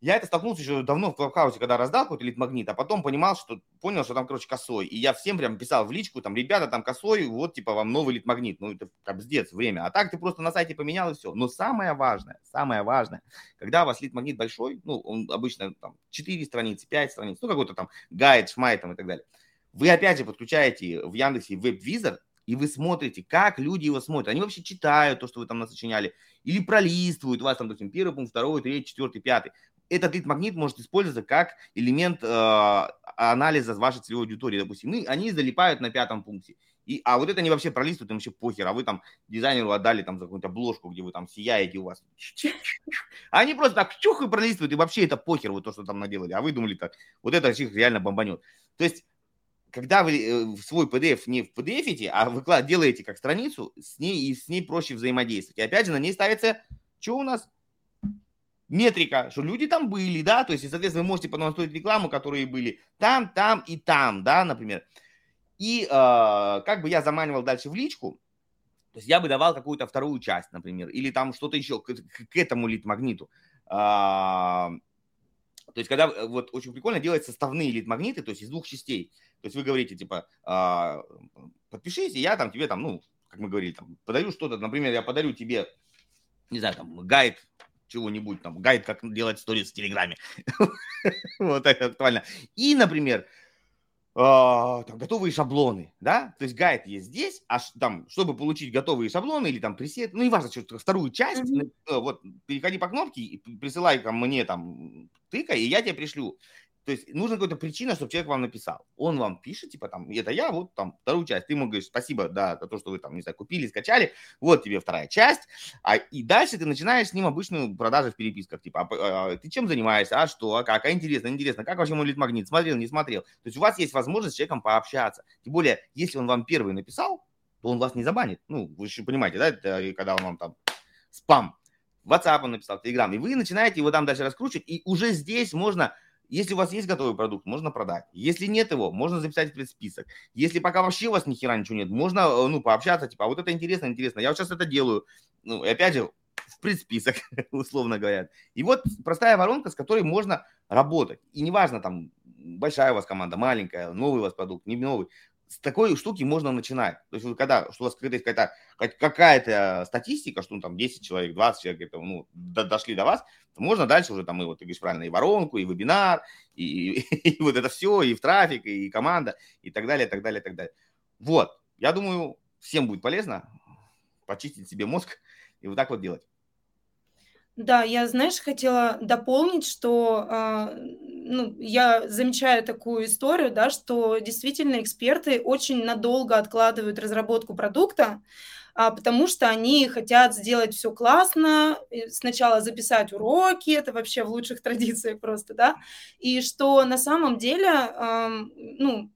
я это столкнулся еще давно в Клабхаусе, когда раздал какой-то лид-магнит, а потом понимал, что понял, что там, короче, косой. И я всем прям писал в личку, там, ребята, там косой, вот, типа, вам новый лид-магнит. Ну, это капздец, время. А так ты просто на сайте поменял и все. Но самое важное, самое важное, когда у вас лид-магнит большой, ну, он обычно там 4 страницы, 5 страниц, ну, какой-то там гайд, шмай там и так далее. Вы опять же подключаете в Яндексе веб-визор, и вы смотрите, как люди его смотрят. Они вообще читают то, что вы там насочиняли, или пролистывают у вас там, допустим, первый пункт, второй, третий, четвертый, пятый этот лид-магнит может использоваться как элемент э, анализа вашей целевой аудитории, допустим. И они залипают на пятом пункте. И, а вот это они вообще пролистывают, им вообще похер, а вы там дизайнеру отдали там за какую-то обложку, где вы там сияете у вас. Они просто так чух и пролистывают, и вообще это похер, вот то, что там наделали. А вы думали так, вот это их реально бомбанет. То есть, когда вы э, свой PDF не в PDF, а вы делаете как страницу, с ней и с ней проще взаимодействовать. И опять же, на ней ставится, что у нас? Метрика, что люди там были, да, то есть, и, соответственно, вы можете понастроить рекламу, которые были там, там и там, да, например. И э, как бы я заманивал дальше в личку, То есть я бы давал какую-то вторую часть, например, или там что-то еще к, к этому лид-магниту. А, то есть когда э, вот очень прикольно делать составные лид-магниты, то есть из двух частей. То есть вы говорите типа а, подпишись, и я там тебе там, ну, как мы говорили, там, подарю что-то, например, я подарю тебе, не знаю, там, гайд чего-нибудь, там, гайд, как делать сторис в Телеграме. Вот это актуально. И, например, а, там, готовые шаблоны, да, то есть гайд есть здесь, а там, чтобы получить готовые шаблоны или там пресет, ну, не важно, что вторую часть, mm-hmm. вот, переходи по кнопке и присылай ко мне там тыкай, и я тебе пришлю. То есть нужна какая-то причина, чтобы человек вам написал. Он вам пишет, типа там, это я, вот там вторую часть. Ты ему говоришь, спасибо, да, за то, что вы там, не знаю, купили, скачали. Вот тебе вторая часть. А, и дальше ты начинаешь с ним обычную продажу в переписках. Типа, а, а, ты чем занимаешься, а что, а как, а интересно, интересно, как вообще мой магнит, смотрел, не смотрел. То есть у вас есть возможность с человеком пообщаться. Тем более, если он вам первый написал, то он вас не забанит. Ну, вы же понимаете, да, это, когда он вам там спам. WhatsApp он написал, Telegram, и вы начинаете его там дальше раскручивать, и уже здесь можно если у вас есть готовый продукт, можно продать. Если нет его, можно записать в предсписок. Если пока вообще у вас ни хера ничего нет, можно э, ну, пообщаться, типа, а вот это интересно, интересно, я вот сейчас это делаю. Ну, и опять же, в предсписок, условно говоря. И вот простая воронка, с которой можно работать. И неважно, там, большая у вас команда, маленькая, новый у вас продукт, не новый с такой штуки можно начинать. То есть, когда что у вас какая-то, какая-то статистика, что ну, там 10 человек, 20 человек это, ну, до, дошли до вас, то можно дальше уже там, и вот ты говоришь правильно, и воронку, и вебинар, и, и, и вот это все, и в трафик, и команда, и так далее, и так далее, и так далее. Вот, я думаю, всем будет полезно почистить себе мозг и вот так вот делать. Да, я, знаешь, хотела дополнить, что э, ну, я замечаю такую историю, да, что действительно эксперты очень надолго откладывают разработку продукта, а, потому что они хотят сделать все классно, сначала записать уроки, это вообще в лучших традициях просто, да, и что на самом деле, ну,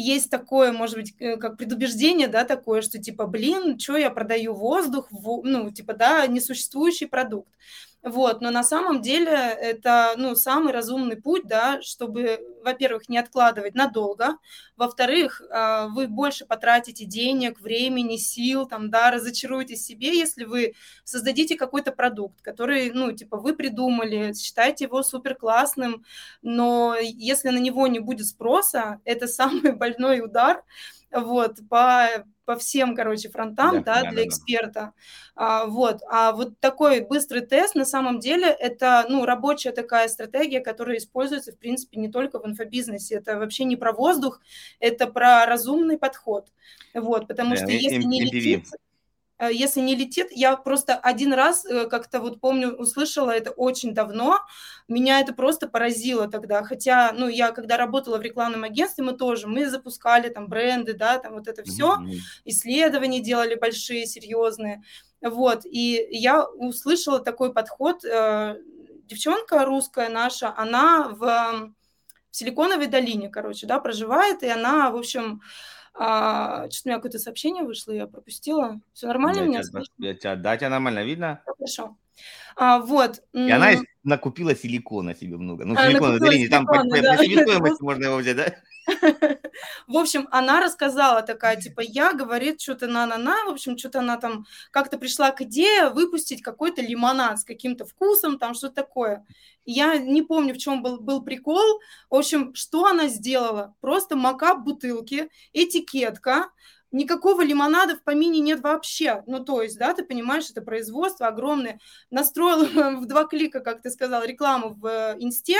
есть такое, может быть, э, как предубеждение, да, такое, что типа, блин, что я продаю воздух, ну, типа, да, несуществующий продукт. Вот, но на самом деле это, ну, самый разумный путь, да, чтобы, во-первых, не откладывать надолго, во-вторых, а, вы больше потратите денег, времени, сил, там, да, разочаруете себе, если вы создадите какой-то продукт, который, ну, типа, вы придумали, считаете его супер классным, но если на него не будет спроса, это самый больной удар, вот, по по всем, короче, фронтам, да, да, да для да, эксперта. А, вот, а вот такой быстрый тест, на самом деле, это, ну, рабочая такая стратегия, которая используется, в принципе, не только в инфобизнесе. Это вообще не про воздух, это про разумный подход. Вот, потому да, что если не летит... Э, если не летит, я просто один раз э, как-то вот помню, услышала это очень давно, меня это просто поразило тогда, хотя, ну, я когда работала в рекламном агентстве, мы тоже, мы запускали там бренды, да, там вот это все, mm-hmm. исследования делали большие, серьезные, вот, и я услышала такой подход, э, девчонка русская наша, она в, в Силиконовой долине, короче, да, проживает, и она, в общем, а, что-то у меня какое-то сообщение вышло, я пропустила. Все нормально я меня тебя, я тебя, Да, тебя нормально видно. Хорошо. А, вот. И она накупила силикона себе много. Ну, силикона, силикона, там по, по, да. по себестоимости можно его взять, да? В общем, она рассказала такая, типа, я, говорит, что-то на-на-на, в общем, что-то она там как-то пришла к идее выпустить какой-то лимонад с каким-то вкусом, там что-то такое. Я не помню, в чем был, был прикол. В общем, что она сделала? Просто макап бутылки, этикетка, никакого лимонада в помине нет вообще. Ну, то есть, да, ты понимаешь, это производство огромное. Настроила в два клика, как ты сказал, рекламу в э, инсте,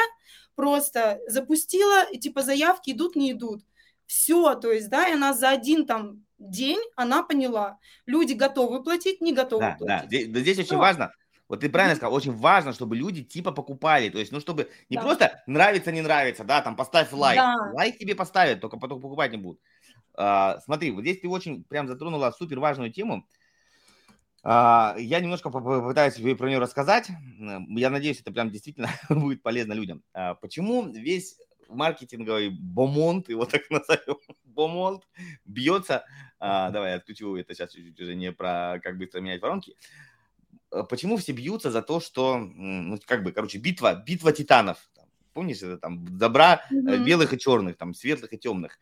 просто запустила, и типа заявки идут, не идут. Все, то есть, да, и она за один там день, она поняла, люди готовы платить, не готовы да, платить. Да, здесь, здесь очень важно, вот ты правильно сказал, очень важно, чтобы люди типа покупали. То есть, ну, чтобы не да. просто нравится, не нравится, да, там поставь лайк. Да. Лайк тебе поставят, только потом покупать не будут. А, смотри, вот здесь ты очень прям затронула супер важную тему. А, я немножко попытаюсь про нее рассказать. Я надеюсь, это прям действительно будет полезно людям. А, почему весь маркетинговый бомонд, его так назовем, бомонд, бьется, а, давай, отключу это сейчас чуть-чуть уже не про как быстро менять воронки, почему все бьются за то, что, ну, как бы, короче, битва, битва титанов, помнишь, это там добра mm-hmm. белых и черных, там светлых и темных.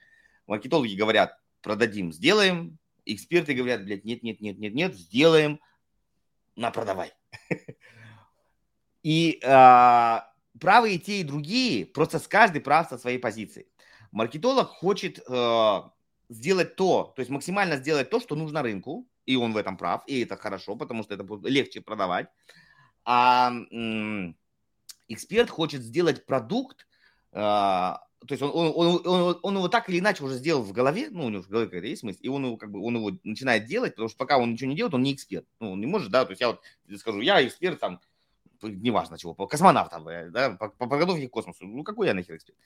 Маркетологи говорят, продадим, сделаем, эксперты говорят, блядь, нет, нет, нет, нет, нет, сделаем, на продавай. И э, правы и те, и другие, просто с каждый прав со своей позиции. Маркетолог хочет э, сделать то, то есть максимально сделать то, что нужно рынку, и он в этом прав, и это хорошо, потому что это будет легче продавать. А м- эксперт хочет сделать продукт, э, то есть он, он, он, он, он его так или иначе уже сделал в голове, ну, у него в голове какая-то есть мысль, и он его, как бы, он его начинает делать, потому что пока он ничего не делает, он не эксперт. Ну, он не может, да, то есть я вот скажу, я эксперт там неважно чего, по космонавтам, да, по, по подготовке к космосу. Ну, какой я нахер эксперт?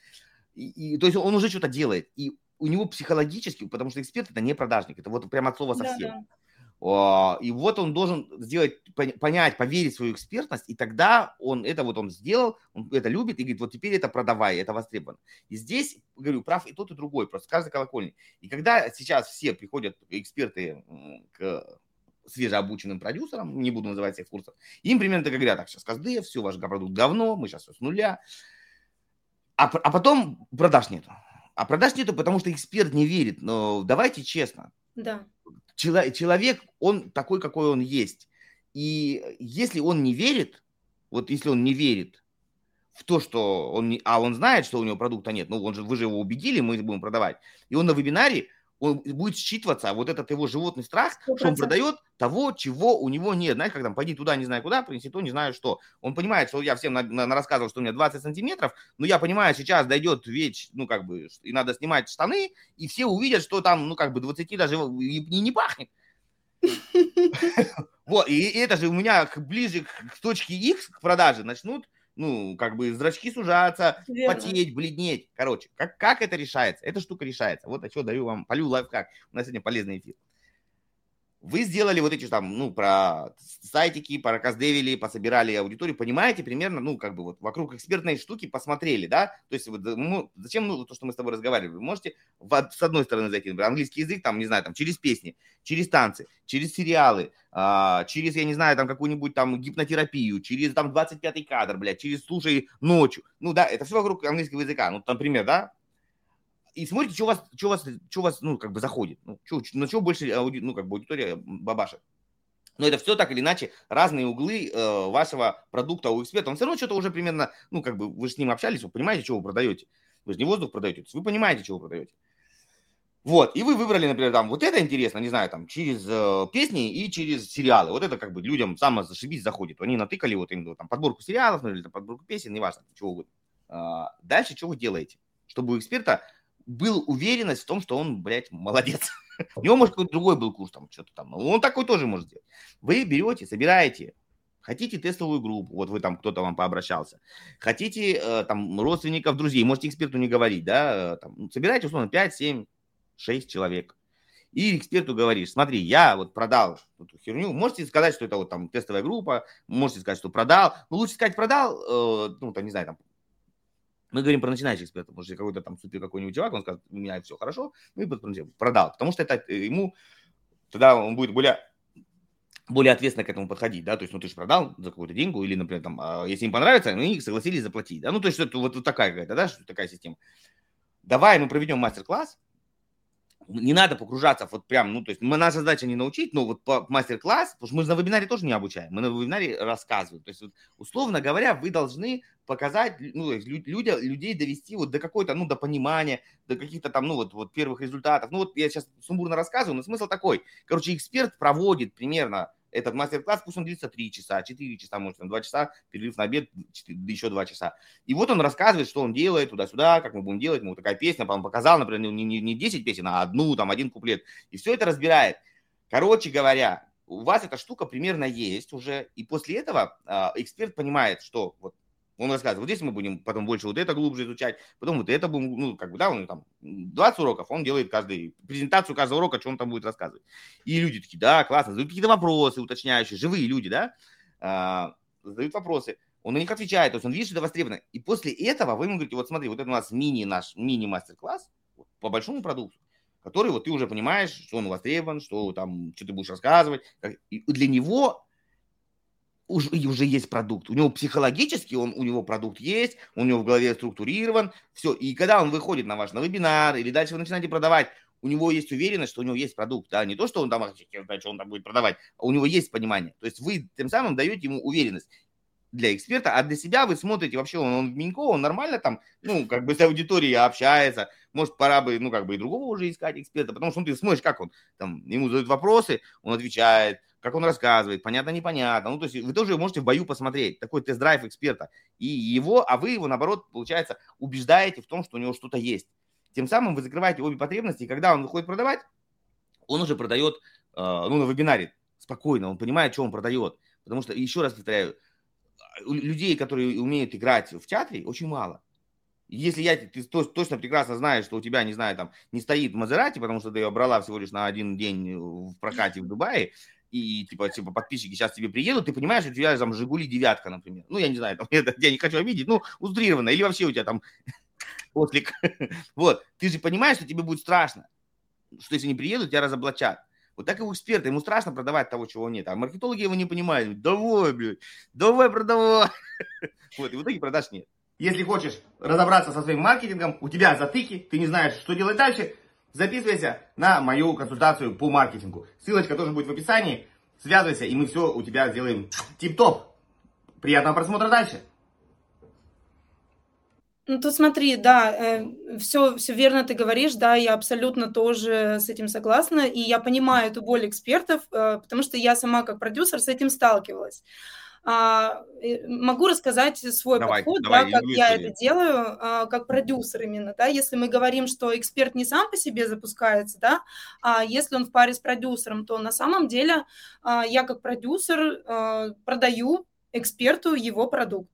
И, и, то есть он уже что-то делает. И у него психологически, потому что эксперт это не продажник, это вот прямо от слова совсем. Да, да. И вот он должен сделать, понять, поверить в свою экспертность, и тогда он это вот он сделал, он это любит и говорит, вот теперь это продавай, это востребовано. И здесь, говорю, прав и тот, и другой, просто каждый колокольный. И когда сейчас все приходят, эксперты, к свежеобученным продюсерам, не буду называть всех курсов, им примерно так говорят, так, сейчас КСД, все, ваш продукт говно, мы сейчас все с нуля. А, а потом продаж нету. А продаж нету, потому что эксперт не верит. Но давайте честно. Да. Чело- человек, он такой, какой он есть. И если он не верит, вот если он не верит в то, что он не, а он знает, что у него продукта нет, ну он же, вы же его убедили, мы будем продавать, и он на вебинаре он будет считываться, а вот этот его животный страх, 100%. что он продает того, чего у него нет. Знаешь, как там, пойди туда, не знаю куда, принеси то, не знаю что. Он понимает, что я всем на, на, на рассказывал, что у меня 20 сантиметров, но я понимаю, сейчас дойдет веч, ну, как бы, и надо снимать штаны, и все увидят, что там, ну, как бы, 20 даже и, и не пахнет. Вот, и это же у меня ближе к точке X, к продаже, начнут ну, как бы зрачки сужаться, Верно. потеть, бледнеть. Короче, как, как это решается? Эта штука решается. Вот о что даю вам, полю лайфхак. У нас сегодня полезный эфир. Вы сделали вот эти там, ну, про сайтики, про раздевили, пособирали аудиторию, понимаете примерно, ну, как бы вот вокруг экспертной штуки посмотрели, да? То есть вот, ну, зачем, ну, то, что мы с тобой разговаривали? Вы можете в, с одной стороны зайти, например, английский язык, там, не знаю, там, через песни, через танцы, через сериалы, а, через, я не знаю, там, какую-нибудь там гипнотерапию, через там 25-й кадр, блядь, через слушай ночью. Ну, да, это все вокруг английского языка. Ну, например, да, и смотрите, что у вас, что у вас, что у вас, ну, как бы заходит. Ну, что, на что больше, ауди, ну, как бы аудитория бабаша. Но это все так или иначе разные углы э, вашего продукта у эксперта. Он все равно что-то уже примерно, ну, как бы вы с ним общались, вы понимаете, что вы продаете. Вы же не воздух продаете, вы понимаете, что вы продаете. Вот, и вы выбрали, например, там, вот это интересно, не знаю, там, через э, песни и через сериалы. Вот это как бы людям само зашибись заходит. Они натыкали вот именно там подборку сериалов, ну, или там, подборку песен, неважно, чего угодно. А, дальше что вы делаете? Чтобы у эксперта был уверенность в том, что он, блядь, молодец. У него, может, какой-то другой был курс, там, что-то там. Он такой тоже может сделать. Вы берете, собираете, хотите тестовую группу, вот вы там, кто-то вам пообращался, хотите э, там родственников, друзей, можете эксперту не говорить, да, э, там, ну, собирайте, условно, 5, 7, 6 человек. И эксперту говоришь, смотри, я вот продал эту херню, можете сказать, что это вот там тестовая группа, можете сказать, что продал, ну, лучше сказать продал, э, ну, там, не знаю, там, мы говорим про начинающих экспертов, может, какой-то там супер какой-нибудь чувак, он скажет, у меня все хорошо, мы продал, потому что это э, ему, тогда он будет более более ответственно к этому подходить, да, то есть, ну, ты же продал за какую-то деньгу, или, например, там, а, если им понравится, они согласились заплатить, да, ну, то есть, это вот, вот такая какая-то, да, такая система. Давай мы проведем мастер-класс, не надо погружаться вот прям, ну, то есть мы, наша задача не научить, но вот по мастер-класс, потому что мы на вебинаре тоже не обучаем, мы на вебинаре рассказываем. То есть, вот, условно говоря, вы должны показать, ну, люди, людей довести вот до какой-то, ну, до понимания, до каких-то там, ну, вот, вот первых результатов. Ну, вот я сейчас сумбурно рассказываю, но смысл такой. Короче, эксперт проводит примерно этот мастер-класс, пусть он длится 3 часа, 4 часа, может, там 2 часа, перерыв на обед, 4, еще 2 часа. И вот он рассказывает, что он делает туда-сюда, как мы будем делать, ему такая песня, он показал, например, не, не, не 10 песен, а одну, там, один куплет. И все это разбирает. Короче говоря, у вас эта штука примерно есть уже, и после этого э, эксперт понимает, что вот он рассказывает, вот здесь мы будем потом больше вот это глубже изучать, потом вот это будем, ну, как бы, да, он там 20 уроков, он делает каждый, презентацию каждого урока, что он там будет рассказывать. И люди такие, да, классно, задают какие-то вопросы уточняющие, живые люди, да, а, задают вопросы, он на них отвечает, то есть он видит, что это востребовано. И после этого вы ему говорите, вот смотри, вот это у нас мини наш, мини-мастер-класс по большому продукту, который вот ты уже понимаешь, что он востребован, что там, что ты будешь рассказывать. И для него уже, уже есть продукт. У него психологически он, у него продукт есть, у него в голове структурирован, все. И когда он выходит на ваш на вебинар или дальше вы начинаете продавать, у него есть уверенность, что у него есть продукт, да, не то, что он там, что он там будет продавать, а у него есть понимание. То есть вы тем самым даете ему уверенность для эксперта, а для себя вы смотрите вообще, он, он Минько, он нормально там, ну, как бы с аудиторией общается, может, пора бы, ну, как бы и другого уже искать эксперта, потому что ну, ты смотришь, как он, там, ему задают вопросы, он отвечает, как он рассказывает, понятно, непонятно. Ну, то есть вы тоже можете в бою посмотреть, такой тест-драйв эксперта. И его, а вы его, наоборот, получается, убеждаете в том, что у него что-то есть. Тем самым вы закрываете обе потребности, и когда он выходит продавать, он уже продает, э, ну, на вебинаре спокойно, он понимает, что он продает. Потому что, еще раз повторяю, людей, которые умеют играть в театре, очень мало. Если я, ты точно прекрасно знаешь, что у тебя, не знаю, там не стоит Мазерати, потому что ты ее брала всего лишь на один день в прокате в Дубае, и типа, типа подписчики сейчас тебе приедут, ты понимаешь, у тебя там Жигули девятка, например. Ну, я не знаю, там, это, я не хочу обидеть, ну, утрированно. Или вообще у тебя там отлик. вот. Ты же понимаешь, что тебе будет страшно, что если не приедут, тебя разоблачат. Вот так и у эксперта, ему страшно продавать того, чего нет. А маркетологи его не понимают. Давай, блядь, давай продавай. вот, и в итоге продаж нет. Если хочешь разобраться со своим маркетингом, у тебя затыки, ты не знаешь, что делать дальше, записывайся на мою консультацию по маркетингу. Ссылочка тоже будет в описании. Связывайся, и мы все у тебя сделаем тип-топ. Приятного просмотра дальше. Ну, тут смотри, да, э, все, все верно ты говоришь, да, я абсолютно тоже с этим согласна, и я понимаю эту боль экспертов, э, потому что я сама как продюсер с этим сталкивалась. А, могу рассказать свой давай, подход, давай, да, как я это делаю, а, как продюсер именно, да, если мы говорим, что эксперт не сам по себе запускается, да, а если он в паре с продюсером, то на самом деле а, я как продюсер продаю эксперту его продукт.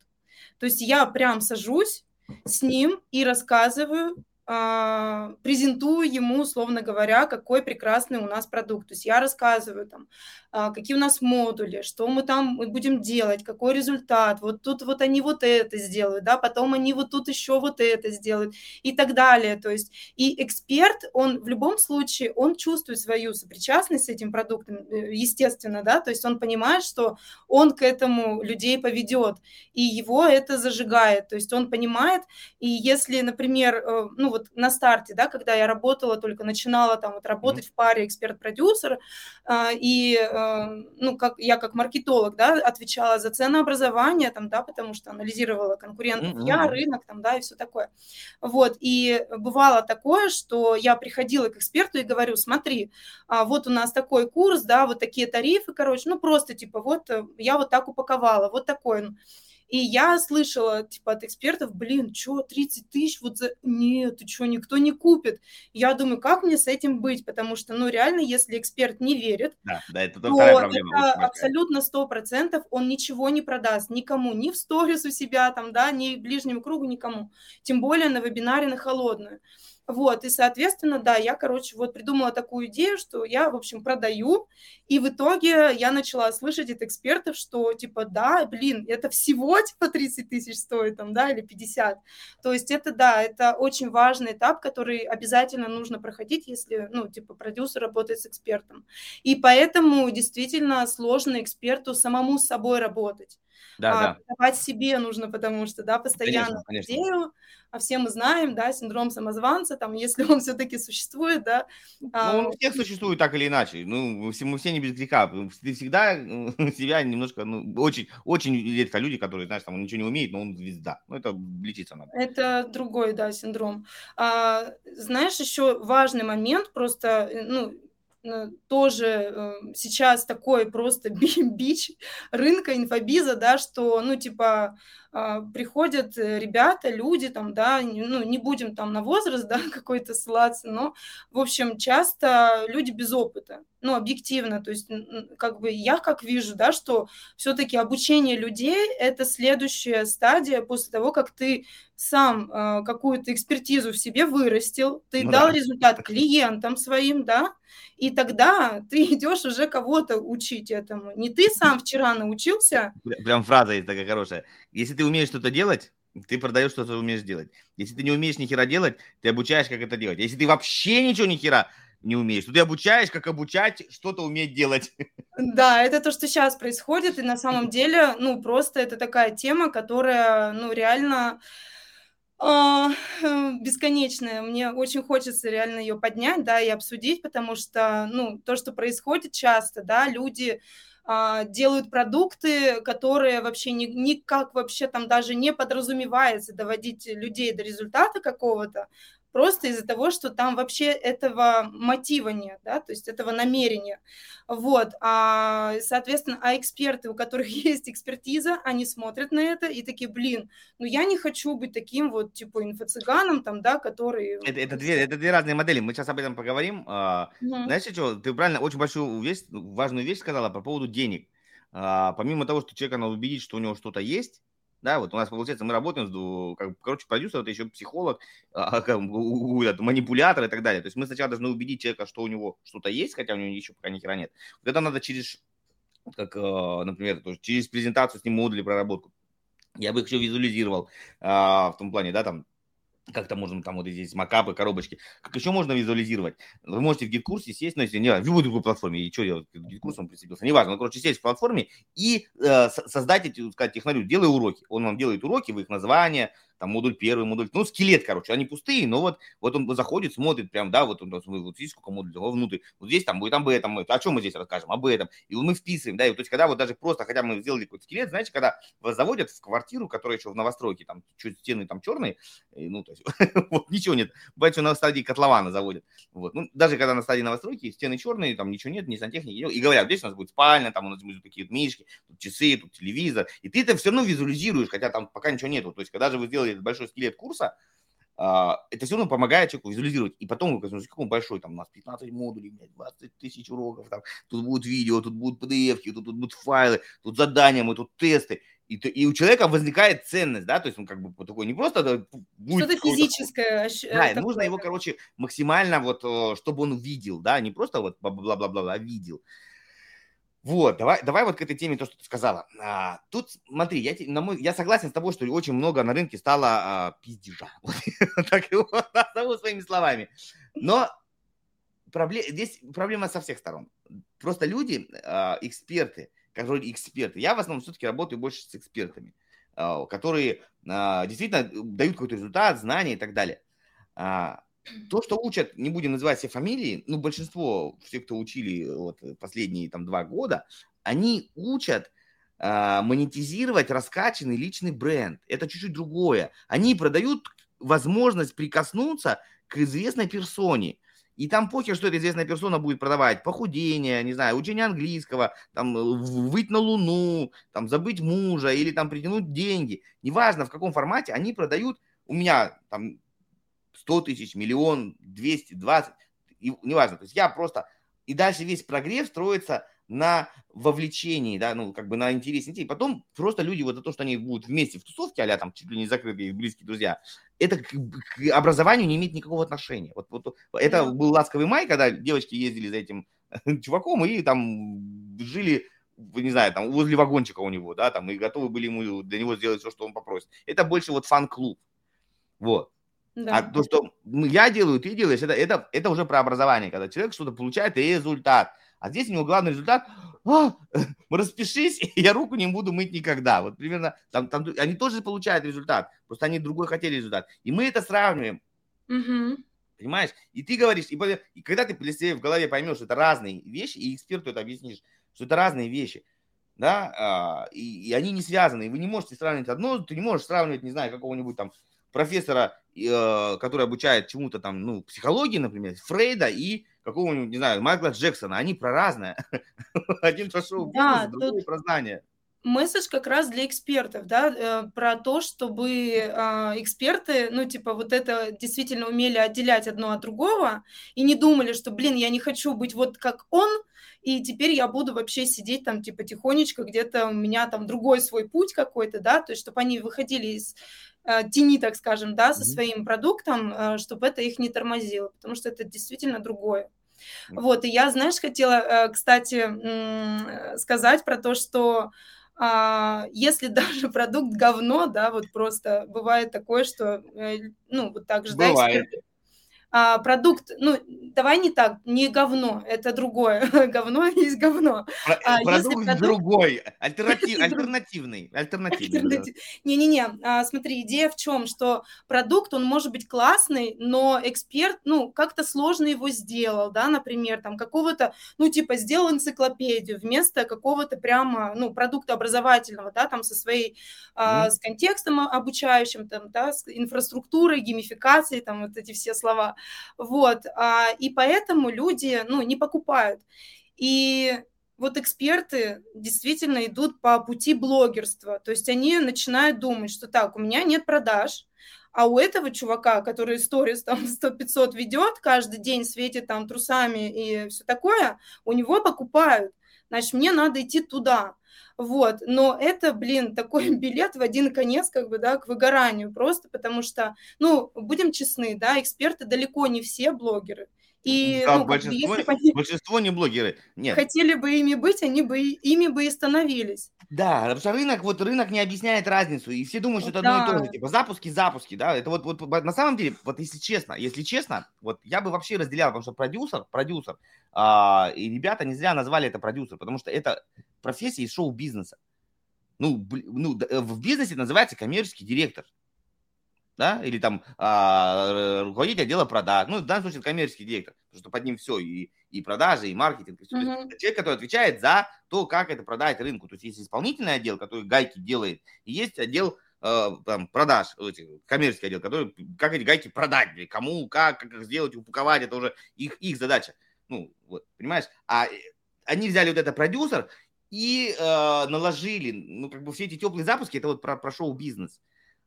То есть я прям сажусь с ним и рассказываю, презентую ему, условно говоря, какой прекрасный у нас продукт. То есть я рассказываю там, а, какие у нас модули, что мы там будем делать, какой результат, вот тут вот они вот это сделают, да, потом они вот тут еще вот это сделают и так далее. То есть и эксперт, он в любом случае, он чувствует свою сопричастность с этим продуктом, э, естественно, да, то есть он понимает, что он к этому людей поведет, и его это зажигает, то есть он понимает, и если, например, э, ну вот на старте, да, когда я работала, только начинала там вот работать mm-hmm. в паре эксперт-продюсер, а, и Э, ну, как я как маркетолог, да, отвечала за ценообразование, там, да, потому что анализировала конкурентов mm-hmm. я, рынок, там, да, и все такое. Вот, и бывало такое, что я приходила к эксперту и говорю, смотри, а, вот у нас такой курс, да, вот такие тарифы, короче, ну, просто, типа, вот э, я вот так упаковала, вот такой и я слышала, типа, от экспертов, блин, что, 30 тысяч, вот за... Нет, ты что, никто не купит. Я думаю, как мне с этим быть? Потому что, ну, реально, если эксперт не верит, да, да, это то это абсолютно сто процентов он ничего не продаст никому, ни в сторис у себя там, да, ни ближнему кругу, никому. Тем более на вебинаре на холодную. Вот, и, соответственно, да, я, короче, вот придумала такую идею, что я, в общем, продаю, и в итоге я начала слышать от экспертов, что, типа, да, блин, это всего, типа, 30 тысяч стоит, там, да, или 50. То есть это, да, это очень важный этап, который обязательно нужно проходить, если, ну, типа, продюсер работает с экспертом. И поэтому действительно сложно эксперту самому с собой работать. Да, а, да. Давать себе нужно, потому что, да, постоянно конечно, конечно. идею, а все мы знаем, да, синдром самозванца, там, если он все-таки существует, да. Ну, он у всех существует так или иначе, ну, мы все, мы все не без греха, ты всегда себя немножко, ну, очень, очень редко люди, которые, знаешь, там, он ничего не умеет, но он звезда, ну, это лечиться надо. Это другой, да, синдром. А, знаешь, еще важный момент, просто, э, ну, тоже э, сейчас такой просто бич рынка инфобиза, да, что, ну, типа, приходят э, ребята, люди там, да, ну, не будем там на возраст, да, какой-то ссылаться, но, в общем, часто люди без опыта, ну, объективно, то есть, как бы, я как вижу, да, что все-таки обучение людей – это следующая стадия после того, как ты сам э, какую-то экспертизу в себе вырастил, ты ну, дал да. результат клиентам своим, да, и тогда ты идешь уже кого-то учить этому. Не ты сам вчера научился. Прям фраза есть такая хорошая. Если ты умеешь что-то делать, ты продаешь что ты умеешь делать. Если ты не умеешь ни хера делать, ты обучаешь, как это делать. Если ты вообще ничего ни хера не умеешь, то ты обучаешь, как обучать что-то уметь делать. Да, это то, что сейчас происходит, и на самом деле, ну, просто это такая тема, которая, ну, реально А, бесконечная. Мне очень хочется реально ее поднять, да, и обсудить, потому что, ну, то, что происходит часто, да, люди делают продукты, которые вообще ни, никак вообще там даже не подразумевается доводить людей до результата какого-то, просто из-за того, что там вообще этого мотива нет, да, то есть этого намерения. Вот, а, соответственно, а эксперты, у которых есть экспертиза, они смотрят на это и такие, блин, ну я не хочу быть таким вот, типа, инфо-цыганом там, да, который... Это, это, две, это две разные модели, мы сейчас об этом поговорим. Mm-hmm. Знаешь, что, ты правильно, очень большую вещь, важную вещь сказала по поводу денег. А, помимо того, что человека надо убедить, что у него что-то есть, да, вот у нас получается, мы работаем, с, как, короче, продюсер, это еще психолог, а, как, манипулятор и так далее. То есть мы сначала должны убедить человека, что у него что-то есть, хотя у него еще пока ни хера нет. Вот это надо через, как, а, например, тоже через презентацию с ним модули проработку. Я бы их еще визуализировал а, в том плане, да, там, как то можно там вот здесь мокапы, коробочки. Как еще можно визуализировать? Вы можете в GetCourse сесть, ну, если не в любой платформе, и что я к GetCourse ам прицепился, неважно, ну, короче, сесть в платформе и э, создать эти, сказать, технарю, делай уроки. Он вам делает уроки, вы их названия, там модуль первый, модуль, ну, скелет, короче, они пустые, но вот, вот он заходит, смотрит прям, да, вот, он, вот видите, сколько модулей, внутрь, вот здесь там будет об этом, о чем мы здесь расскажем, об этом, и мы вписываем, да, и то есть, когда вот даже просто, хотя мы сделали какой-то скелет, знаете, когда вас заводят в квартиру, которая еще в новостройке, там, чуть стены там черные, и, ну, то есть, вот, ничего нет, бывает, что на стадии котлована заводят, вот, ну, даже когда на стадии новостройки, стены черные, там ничего нет, ни сантехники, и говорят, здесь у нас будет спальня, там у нас будут такие мишки, тут часы, тут телевизор, и ты это все равно визуализируешь, хотя там пока ничего нету, то есть, когда же вы сделали большой скелет курса, а, это все равно помогает человеку визуализировать. И потом, какой он большой, там у нас 15 модулей, 20 тысяч уроков, там, тут будут видео, тут будут PDF, тут, тут будут файлы, тут задания, мы тут тесты. И, и у человека возникает ценность, да, то есть он как бы такой не просто будет что-то физическое. Да, такое, нужно его, короче, максимально вот, чтобы он видел, да, не просто вот бла-бла-бла, а видел. Вот, давай, давай вот к этой теме то, что ты сказала. А, тут, смотри, я, на мой, я согласен с тобой, что очень много на рынке стало а, пиздежа. так его своими словами. Но проблем, здесь проблема со всех сторон. Просто люди, а, эксперты, как вроде эксперты, я в основном все-таки работаю больше с экспертами, а, которые а, действительно дают какой-то результат, знания и так далее. То, что учат, не будем называть все фамилии, ну, большинство, все, кто учили вот последние там два года, они учат э, монетизировать раскачанный личный бренд. Это чуть-чуть другое. Они продают возможность прикоснуться к известной персоне. И там похер, что эта известная персона будет продавать. Похудение, не знаю, учение английского, там, выйти на Луну, там, забыть мужа или там притянуть деньги. Неважно, в каком формате, они продают. У меня там 100 тысяч, миллион, 220, и, неважно. То есть я просто... И дальше весь прогрев строится на вовлечении, да, ну, как бы на интересе детей. Потом просто люди вот за то, что они будут вместе в тусовке, а там чуть ли не закрытые близкие друзья, это к, к образованию не имеет никакого отношения. Вот, вот это был ласковый май, когда девочки ездили за этим чуваком и там жили не знаю, там возле вагончика у него, да, там, и готовы были ему для него сделать все, что он попросит. Это больше вот фан-клуб. Вот. А да. А то, что я делаю, ты делаешь, это, это, это уже про образование, когда человек что-то получает результат. А здесь у него главный результат, а, распишись, я руку не буду мыть никогда. Вот примерно, там, там, они тоже получают результат, просто они другой хотели результат. И мы это сравниваем. Угу. Понимаешь? И ты говоришь, и, и когда ты в голове поймешь, что это разные вещи, и эксперту это объяснишь, что это разные вещи, да, а, и, и они не связаны, и вы не можете сравнивать одно, ты не можешь сравнивать, не знаю, какого-нибудь там профессора, э, который обучает чему-то там, ну, психологии, например, Фрейда и какого-нибудь, не знаю, Майкла Джексона. Они про разное. Один пошел да, другой про знания месседж как раз для экспертов, да, э, про то, чтобы э, эксперты, ну, типа, вот это действительно умели отделять одно от другого и не думали, что, блин, я не хочу быть вот как он, и теперь я буду вообще сидеть там, типа, тихонечко, где-то у меня там другой свой путь какой-то, да, то есть чтобы они выходили из тени, так скажем, да, со своим продуктом, э, чтобы это их не тормозило, потому что это действительно другое. Вот, и я, знаешь, хотела, э, кстати, сказать про то, что а, если даже продукт говно, да, вот просто бывает такое, что, ну, вот так же, бывает. да, а, продукт, ну, давай не так, не говно, это другое. говно есть говно. Про, а, продукт, продукт другой, альтернатив, альтернативный. альтернативный Не-не-не, а, смотри, идея в чем, что продукт, он может быть классный, но эксперт, ну, как-то сложно его сделал, да, например, там, какого-то, ну, типа, сделал энциклопедию вместо какого-то прямо, ну, продукта образовательного, да, там, со своей, а, с контекстом обучающим, там, да, с инфраструктурой, геймификацией, там, вот эти все слова. Вот, а, и поэтому люди, ну, не покупают. И вот эксперты действительно идут по пути блогерства, то есть они начинают думать, что так, у меня нет продаж, а у этого чувака, который сторис там 100-500 ведет, каждый день светит там трусами и все такое, у него покупают. Значит, мне надо идти туда. Вот, но это, блин, такой билет в один конец, как бы, да, к выгоранию, просто потому что, ну, будем честны, да, эксперты далеко не все блогеры. И, да, ну, большинство, бы, если они большинство не блогеры. Нет. Хотели бы ими быть, они бы ими бы и становились. Да, потому что рынок, вот рынок не объясняет разницу, и все думают, что это да. одно и то же, типа запуски, запуски, да, это вот, вот на самом деле, вот если честно, если честно, вот я бы вообще разделял, потому что продюсер, продюсер, а, и ребята не зря назвали это продюсер, потому что это профессия из шоу-бизнеса. Ну, ну, э, в бизнесе называется коммерческий директор да, или там а, руководитель отдела продаж, ну, в данном случае коммерческий директор, потому что под ним все, и, и продажи, и маркетинг, и все. Uh-huh. Это человек, который отвечает за то, как это продать рынку. То есть есть исполнительный отдел, который гайки делает, и есть отдел э, там, продаж, эти, коммерческий отдел, который как эти гайки продать, кому, как, как их сделать, упаковать, это уже их, их задача. Ну, вот, понимаешь? А э, они взяли вот это продюсер и э, наложили, ну, как бы все эти теплые запуски, это вот про, про шоу-бизнес.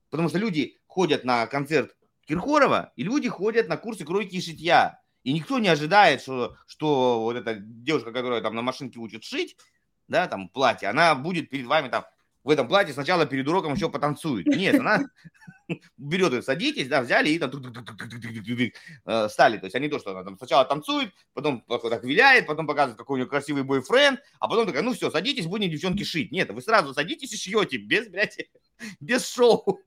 Потому что люди ходят на концерт Киркорова, и люди ходят на курсы кройки и шитья. И никто не ожидает, что, что вот эта девушка, которая там на машинке учит шить, да, там платье, она будет перед вами там в этом платье сначала перед уроком еще потанцует. Нет, она берет, садитесь, да, взяли и там стали. То есть они то, что она там сначала танцует, потом так виляет, потом показывает, какой у нее красивый бойфренд, а потом такая, ну все, садитесь, будем девчонки шить. Нет, вы сразу садитесь и шьете, без, блядь, без шоу.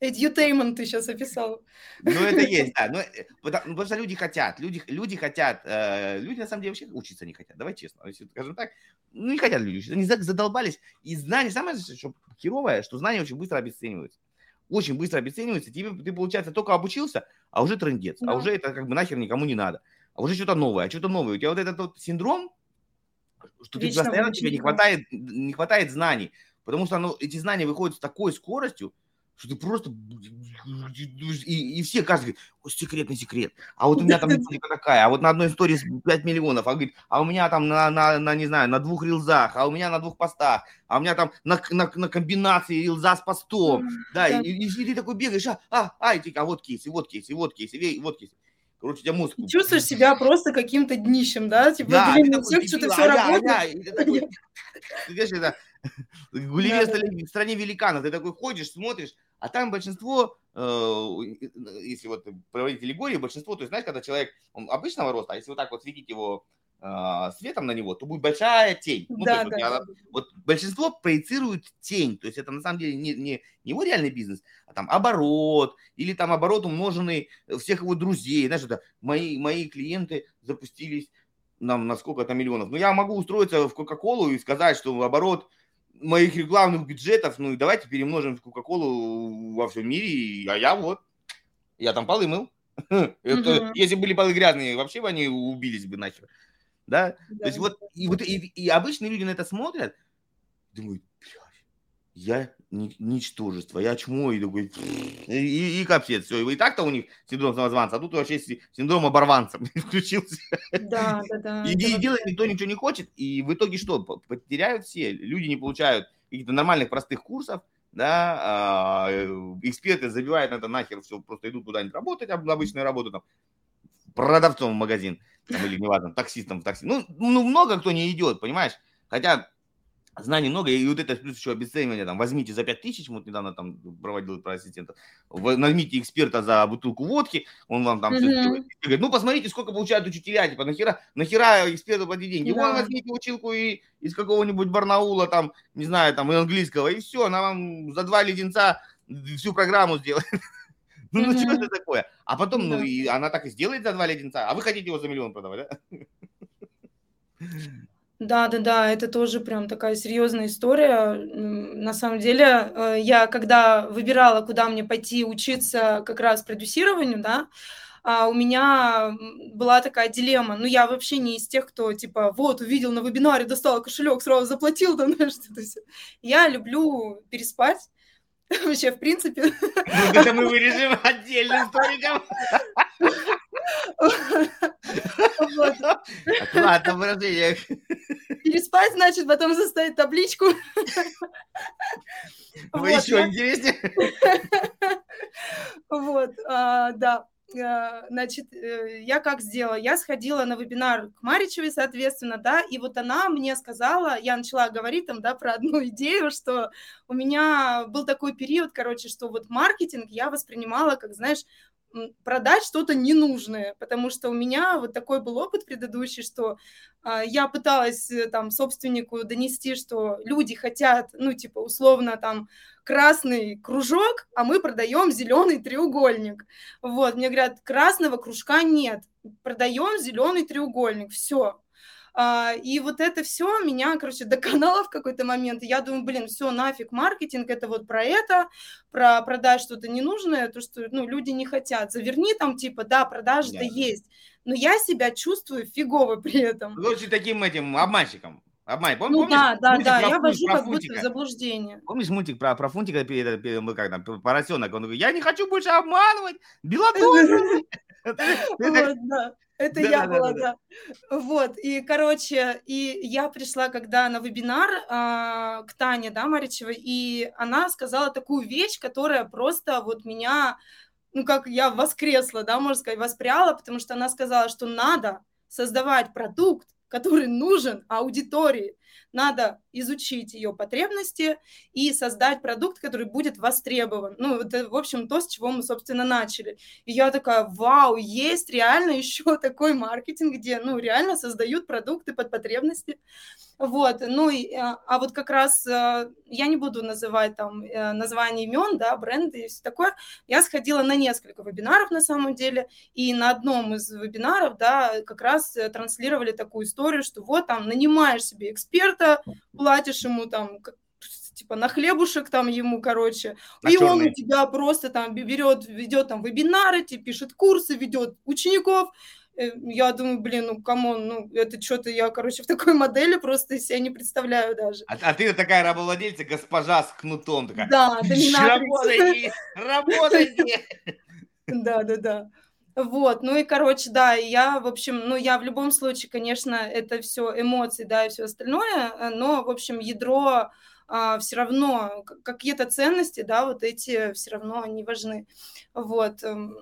Edutainment ты сейчас описал. Ну, это есть, да. Но, э, потому, потому что люди хотят, люди, люди хотят, э, люди на самом деле вообще учиться не хотят, давай честно, если скажем так, ну, не хотят люди учиться, они задолбались, и знания, самое что херовое, что знания очень быстро обесцениваются. Очень быстро обесцениваются, тебе, ты, получается, только обучился, а уже трендец, а да. а уже это как бы нахер никому не надо, а уже что-то новое, а что-то новое. У тебя вот этот вот синдром, что Вечно ты постоянно тебе не хватает, не хватает знаний, потому что оно, эти знания выходят с такой скоростью, что ты просто... И, и все, каждый говорит, секретный секрет. А вот у меня там методика такая, а вот на одной истории 5 миллионов, а говорит, а у меня там на, на, на, не знаю, на двух рилзах, а у меня на двух постах, а у меня там на, на, на комбинации рилза с постом. Да, и, и, и ты такой бегаешь, а, а, а, и ты, а вот кейс, и вот кейс, и вот кейс, и вот кейс. Короче, у тебя мозг... Чувствуешь себя просто каким-то днищем, да? Типа, да, блин, у всех что-то все работает. Ты знаешь, это Гулливер в стране великанов. Ты такой ходишь, смотришь, а там большинство, э, если вот проводить аллегорию, большинство, то есть, знаешь, когда человек, он обычного роста, а если вот так вот светить его э, светом на него, то будет большая тень. Ну, да, есть, да, вот, вот большинство проецирует тень, то есть это на самом деле не, не, не его реальный бизнес, а там оборот, или там оборот умноженный всех его друзей. Знаешь, это мои, мои клиенты запустились нам на сколько-то миллионов. Но я могу устроиться в Кока-Колу и сказать, что оборот моих рекламных бюджетов, ну и давайте перемножим Кока-Колу во всем мире, а я вот, я там полы мыл. Это, Если были полы грязные, вообще бы они убились бы нахер. Да? да. То есть вот, и, вот и, и обычные люди на это смотрят, думают, я ничтожество, я чмо, и такой, и, и, капец, все, и так-то у них синдром самозванца, а тут вообще синдром оборванца включился. Да, да, да. И, и делать никто ничего не хочет, и в итоге что, потеряют все, люди не получают каких-то нормальных простых курсов, да, а, эксперты забивают на это нахер, все, просто идут куда-нибудь работать, обычную работу, там, продавцом в магазин, там, или неважно, таксистом в такси. Ну, ну, много кто не идет, понимаешь? Хотя знаний много, и вот это плюс еще обесценивание, там, возьмите за 5 тысяч, вот недавно там проводил про ассистента, возьмите эксперта за бутылку водки, он вам там mm-hmm. все говорит, ну, посмотрите, сколько получают учителя, типа, нахера, нахера эксперту платить деньги? Да. Вон, возьмите училку и, из какого-нибудь Барнаула, там, не знаю, там, и английского, и все, она вам за два леденца всю программу сделает. Ну, ну что это такое? А потом, ну, и она так и сделает за два леденца, а вы хотите его за миллион продавать, да? Да, да, да, это тоже прям такая серьезная история. На самом деле, э, я когда выбирала, куда мне пойти учиться как раз продюсированию, да, а у меня была такая дилемма. Ну, я вообще не из тех, кто, типа, вот, увидел на вебинаре, достал кошелек, сразу заплатил, там, что-то. Я люблю переспать. Вообще, в принципе. Ну, это мы вырежем отдельным историком. Ладно, выражение. Переспать, значит, потом заставить табличку. Вы еще интереснее. Вот, а, да. Э, значит, э, я как сделала? Я сходила на вебинар к Маричевой, соответственно, да, и вот она мне сказала, я начала говорить там, да, про одну идею, что у меня был такой период, короче, что вот маркетинг я воспринимала, как, знаешь, продать что-то ненужное, потому что у меня вот такой был опыт предыдущий, что э, я пыталась э, там собственнику донести, что люди хотят, ну, типа, условно, там, красный кружок, а мы продаем зеленый треугольник. Вот, мне говорят, красного кружка нет, продаем зеленый треугольник, все. А, и вот это все меня, короче, доконало в какой-то момент. Я думаю, блин, все, нафиг, маркетинг, это вот про это, про продать что-то ненужное, то, что, ну, люди не хотят. Заверни там, типа, да, продажи-то yeah. есть, но я себя чувствую фигово при этом. Лучше таким этим обманщиком. Обман. Пом, ну помнишь, да, да, да, я вожу как будто в заблуждение. Помнишь мультик про, про Фунтика, мы как там, поросенок, он говорит, я не хочу больше обманывать, белодонный. Вот, да. Это да, я да, была, да, да. Вот, и, короче, и я пришла, когда на вебинар а, к Тане, да, Маричевой, и она сказала такую вещь, которая просто вот меня, ну, как я воскресла, да, можно сказать, воспряла, потому что она сказала, что надо создавать продукт, который нужен аудитории. Надо изучить ее потребности и создать продукт, который будет востребован. Ну, это, в общем, то, с чего мы, собственно, начали. И я такая, вау, есть реально еще такой маркетинг, где, ну, реально создают продукты под потребности. Вот, ну, и, а, а вот как раз э, я не буду называть там э, название имен, да, бренды и все такое. Я сходила на несколько вебинаров на самом деле, и на одном из вебинаров, да, как раз э, транслировали такую историю, что вот там нанимаешь себе эксперта, платишь ему там типа на хлебушек там ему, короче, на и черный. он у тебя просто там берет, ведет там вебинары, тебе пишет курсы, ведет учеников, Э, я думаю, блин, ну, come on, ну, это что-то я, короче, в такой модели просто себя не представляю даже. А, а ты такая рабовладельца, госпожа с кнутом, такая, да, работайте, работайте. Да, да, да. Вот, ну и, короче, да, я, в общем, ну, я в любом случае, конечно, это все эмоции, да, и все остальное, э, но, в общем, ядро а, все равно, какие-то ценности, да, вот эти все равно они важны. Вот. Эм,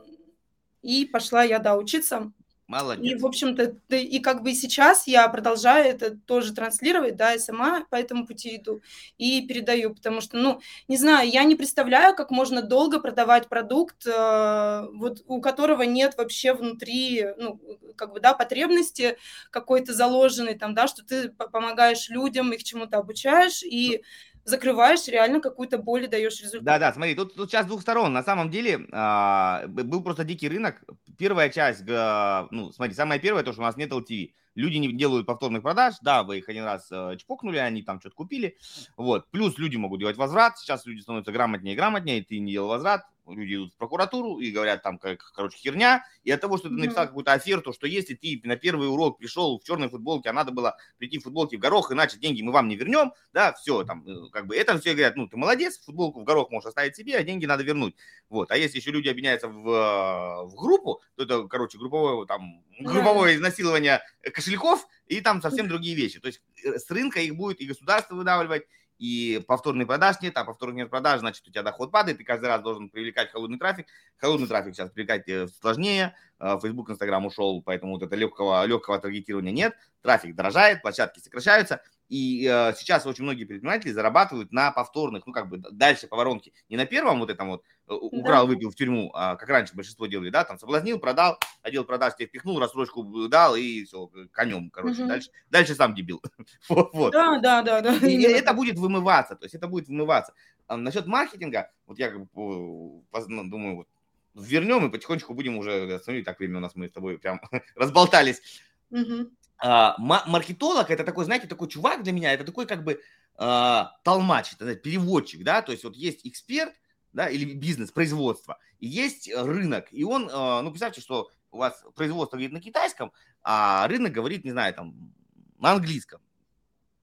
и пошла я, да, учиться Молодец. И, в общем-то, и как бы сейчас я продолжаю это тоже транслировать, да, и сама по этому пути иду и передаю, потому что, ну, не знаю, я не представляю, как можно долго продавать продукт, э, вот у которого нет вообще внутри, ну, как бы, да, потребности какой-то заложенной там, да, что ты помогаешь людям, их чему-то обучаешь, и закрываешь реально какую-то боль и даешь результат. Да, да, смотри, тут, тут сейчас двух сторон. На самом деле а, был просто дикий рынок. Первая часть, а, ну, смотри, самое первое, то, что у нас нет LTV. Люди не делают повторных продаж, да, вы их один раз э, чпокнули, они там что-то купили, вот. Плюс люди могут делать возврат, сейчас люди становятся грамотнее и грамотнее, ты не делал возврат, люди идут в прокуратуру и говорят там, как, короче, херня, и от того, что ты написал какую-то оферту, что если ты на первый урок пришел в черной футболке, а надо было прийти в футболке в горох, иначе деньги мы вам не вернем, да, все, там, э, как бы, это все говорят, ну, ты молодец, футболку в горох можешь оставить себе, а деньги надо вернуть, вот, а если еще люди объединяются в, в группу, то это, короче, групповое, там, групповое изнасилование кошельков, и там совсем другие вещи, то есть э, с рынка их будет и государство выдавливать, и повторный продаж нет, а повторных нет продаж, значит, у тебя доход падает, ты каждый раз должен привлекать холодный трафик. Холодный трафик сейчас привлекать э, сложнее, э, Facebook, Instagram ушел, поэтому вот это легкого, легкого таргетирования нет, трафик дорожает, площадки сокращаются, и э, сейчас очень многие предприниматели зарабатывают на повторных, ну, как бы дальше по воронке. Не на первом вот этом вот э, украл, да. выпил в тюрьму, а как раньше большинство делали, да, там соблазнил, продал, отдел продаж тебе впихнул, рассрочку дал и все, конем, короче, угу. дальше, дальше сам дебил. вот, вот. Да, да, да, да. И это будет вымываться, то есть это будет вымываться. А насчет маркетинга, вот я как бы ну, думаю, вот вернем и потихонечку будем уже, смотри, так время у нас мы с тобой прям разболтались. Угу. А, маркетолог это такой, знаете, такой чувак для меня, это такой как бы а, толмач, это переводчик, да, то есть вот есть эксперт, да, или бизнес, производство, и есть рынок, и он, а, ну, представьте, что у вас производство говорит на китайском, а рынок говорит, не знаю, там, на английском,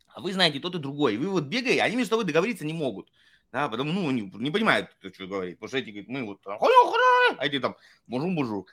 а вы знаете тот и другой, и вы вот бегаете, они между собой договориться не могут, да, потому, ну, не, не понимают, что говорит, потому что эти говорят, мы вот, а эти там, бужу-бужу,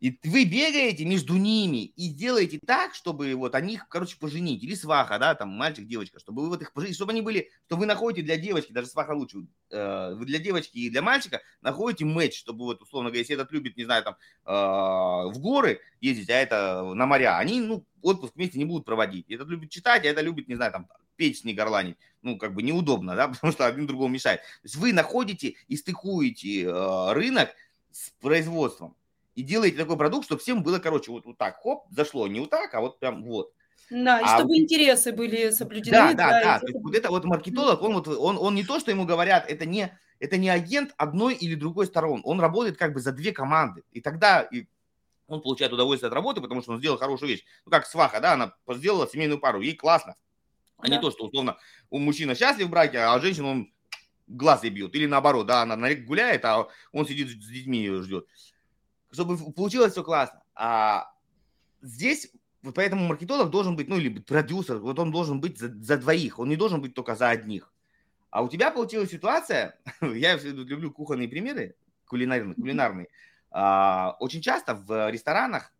и вы бегаете между ними и делаете так, чтобы вот они их, короче, поженить. Или сваха, да, там мальчик, девочка, чтобы вы вот их поженить, чтобы они были, чтобы вы находите для девочки, даже сваха лучше, э, вы для девочки и для мальчика находите матч, чтобы вот, условно говоря, если этот любит, не знаю, там, э, в горы ездить, а это на моря, они, ну, отпуск вместе не будут проводить. Этот любит читать, а это любит, не знаю, там, песни горланить. Ну, как бы неудобно, да, потому что один другому мешает. То есть вы находите и стыкуете э, рынок с производством и делаете такой продукт, чтобы всем было, короче, вот, вот так, хоп, зашло, не вот так, а вот прям вот. Да, и а чтобы интересы были соблюдены. Да, да, да. да. То есть вот это вот маркетолог, он вот он, он не то, что ему говорят, это не это не агент одной или другой стороны, он работает как бы за две команды, и тогда и он получает удовольствие от работы, потому что он сделал хорошую вещь. Ну, как сваха, да, она сделала семейную пару, ей классно. А да. не то, что, условно, у мужчина счастлив в браке, а женщина он глаз ей бьет. Или наоборот, да, она на гуляет, а он сидит с детьми ее ждет чтобы получилось все классно. А здесь вот поэтому маркетолог должен быть, ну или продюсер, вот он должен быть за, за двоих, он не должен быть только за одних. А у тебя получилась ситуация, я люблю кухонные примеры, кулинарные, кулинарные. А, очень часто в ресторанах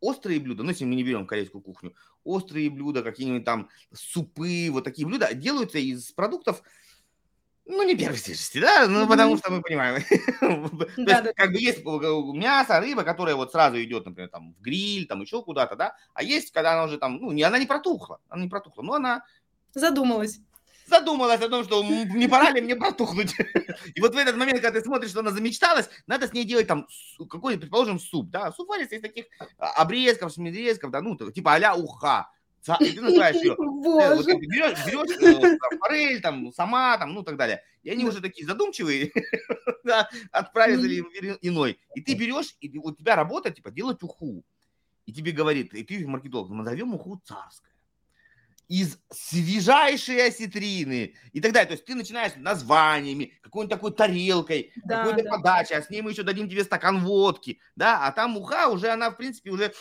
острые блюда, ну если мы не берем корейскую кухню, острые блюда, какие-нибудь там супы, вот такие блюда делаются из продуктов, ну, не первой свежести, да, ну, mm-hmm. потому что мы понимаем. То есть, как бы есть мясо, рыба, которая вот сразу идет, например, там, в гриль, там, еще куда-то, да, а есть, когда она уже там, ну, не, она не протухла, она не протухла, но она... Задумалась. Задумалась о том, что не пора ли мне протухнуть. И вот в этот момент, когда ты смотришь, что она замечталась, надо с ней делать там какой-нибудь, предположим, суп, да, суп варится из таких а, обрезков, смедрезков, да, ну, типа а-ля уха, и ты называешь ее. Вот ты берешь, берешь э, там, форель, там, сама, там, ну, так далее. И они уже такие задумчивые, да, отправят или иной. И ты берешь, и у тебя работа, типа, делать уху. И тебе говорит, и ты маркетолог, назовем уху царская из свежайшей осетрины и так далее. То есть ты начинаешь названиями, какой-нибудь такой тарелкой, да, какой-то да. подачей, а с ней мы еще дадим тебе стакан водки, да, а там уха уже, она, в принципе, уже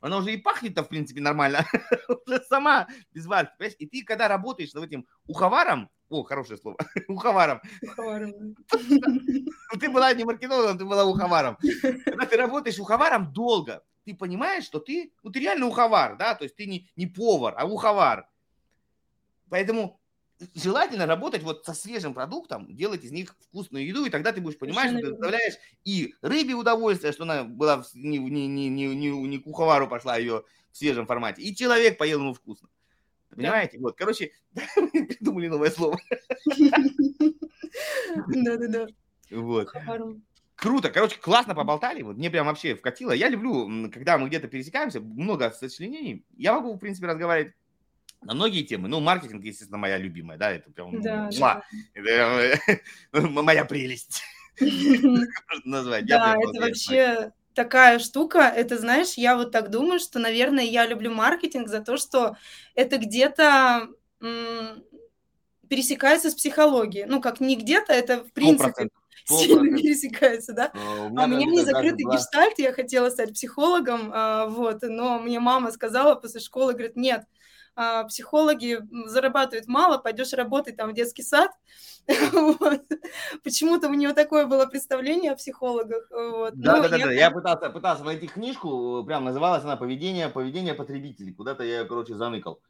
она уже и пахнет-то, в принципе, нормально. уже сама без варки. Понимаешь? И ты, когда работаешь над этим уховаром, о, хорошее слово, уховаром. Ты была не маркетологом, ты была уховаром. Когда ты работаешь уховаром долго, ты понимаешь, что ты, ну, ты реально уховар, да, то есть ты не, не повар, а уховар. Поэтому желательно работать вот со свежим продуктом, делать из них вкусную еду, и тогда ты будешь понимать, что ты доставляешь и рыбе удовольствие, что она была не, не, не, не, не, не куховару пошла ее в свежем формате, и человек поел ему вкусно. Понимаете? Да. Вот, короче, придумали новое слово. Да-да-да. Вот. Круто, короче, классно поболтали, вот мне прям вообще вкатило. Я люблю, когда мы где-то пересекаемся, много сочленений. Я могу, в принципе, разговаривать на многие темы. Ну, маркетинг, естественно, моя любимая, да, это прям да, да. Это, моя прелесть. Назвать. Да, это вообще такая штука. Это, знаешь, я вот так думаю, что, наверное, я люблю маркетинг за то, что это где-то пересекается с психологией. Ну, как не где-то, это в принципе сильно пересекается, да? А, а у меня не закрытый гештальт, я хотела стать психологом, а, вот, но мне мама сказала после школы, говорит, нет, а, психологи зарабатывают мало, пойдешь работать там в детский сад. вот. Почему-то у нее такое было представление о психологах. Вот. Да, да, да, я... да. Я пытался, пытался найти книжку, прям называлась она «Поведение, поведение потребителей». Куда-то я короче, заныкал.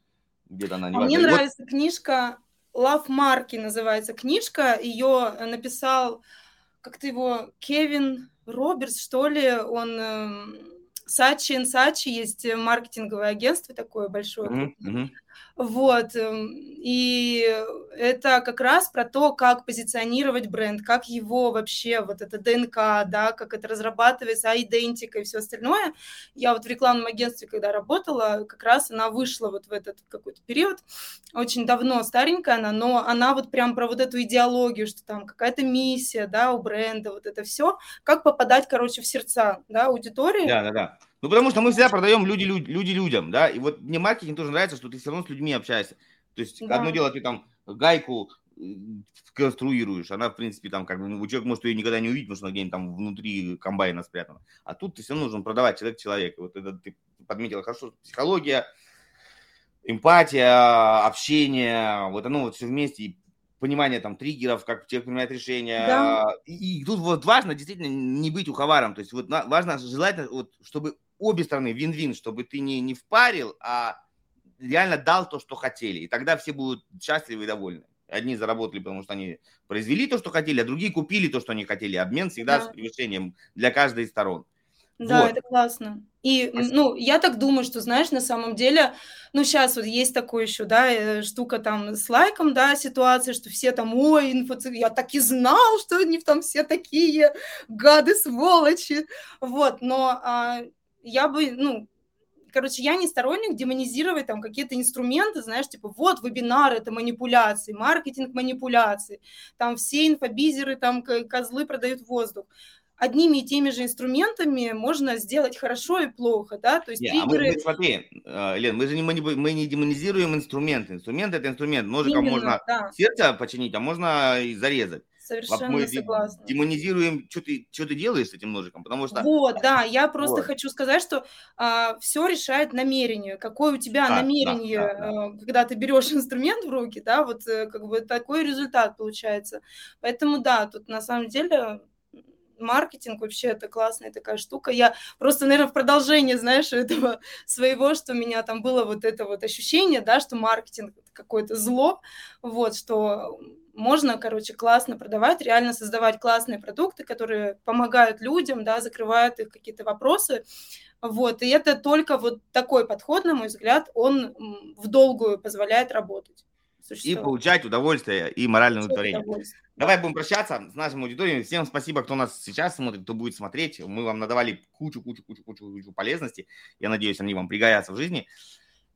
Где-то она не а Мне нравится вот... книжка Love Марки называется книжка. Ее написал как-то его Кевин Робертс, что ли. Он эм, Сачи Сачи есть маркетинговое агентство такое большое. Mm-hmm. Вот, эм, и это как раз про то, как позиционировать бренд, как его вообще, вот это ДНК, да, как это разрабатывается, идентика и все остальное. Я вот в рекламном агентстве, когда работала, как раз она вышла вот в этот какой-то период, очень давно, старенькая она, но она вот прям про вот эту идеологию, что там какая-то миссия, да, у бренда, вот это все, как попадать, короче, в сердца, да, аудитории. Да, да, да. Ну, потому что мы всегда продаем люди, люди, люди людям, да, и вот мне маркетинг тоже нравится, что ты все равно с людьми общаешься. То есть да. одно дело, ты там гайку э, конструируешь, она, в принципе, там, как бы, ну, человек может ее никогда не увидеть, потому что она где-нибудь там внутри комбайна спрятана. А тут ты все равно нужно продавать человек человека. Вот это ты подметила хорошо, психология, эмпатия, общение, вот оно вот все вместе, и понимание там триггеров, как человек принимает решения. Да. И, и тут вот важно действительно не быть уховаром, то есть вот важно желательно, вот, чтобы обе стороны вин-вин, чтобы ты не, не впарил, а реально дал то, что хотели. И тогда все будут счастливы и довольны. Одни заработали, потому что они произвели то, что хотели, а другие купили то, что они хотели. Обмен всегда да. с превышением для каждой из сторон. Да, вот. это классно. И, ну, я так думаю, что, знаешь, на самом деле, ну, сейчас вот есть такое еще, да, э, штука там с лайком, да, ситуация, что все там, ой, инфоци... я так и знал, что они там все такие гады, сволочи, вот, но а, я бы, ну, короче, я не сторонник демонизировать там какие-то инструменты, знаешь, типа вот вебинар это манипуляции, маркетинг манипуляции, там все инфобизеры, там козлы продают воздух. Одними и теми же инструментами можно сделать хорошо и плохо, да, то есть yeah, триггеры... а мы, смотри, э, Лен, мы же не, мы не демонизируем инструменты, инструмент это инструмент, ножиком Именно, можно да. сердце починить, а можно и зарезать. Совершенно мы согласна. демонизируем, что ты, что ты делаешь с этим ножиком, потому что... Вот, да, я просто вот. хочу сказать, что а, все решает намерение. Какое у тебя да, намерение, да, да, да. когда ты берешь инструмент в руки, да, вот э, как бы такой результат получается. Поэтому, да, тут на самом деле маркетинг вообще это классная такая штука. Я просто, наверное, в продолжение, знаешь, этого своего, что у меня там было вот это вот ощущение, да, что маркетинг какое-то зло, вот, что можно, короче, классно продавать, реально создавать классные продукты, которые помогают людям, да, закрывают их какие-то вопросы. Вот, и это только вот такой подход, на мой взгляд, он в долгую позволяет работать. И получать удовольствие и моральное удовлетворение. Давай будем прощаться с нашим аудиторией. Всем спасибо, кто нас сейчас смотрит, кто будет смотреть. Мы вам надавали кучу, кучу, кучу, кучу, кучу полезности. Я надеюсь, они вам пригодятся в жизни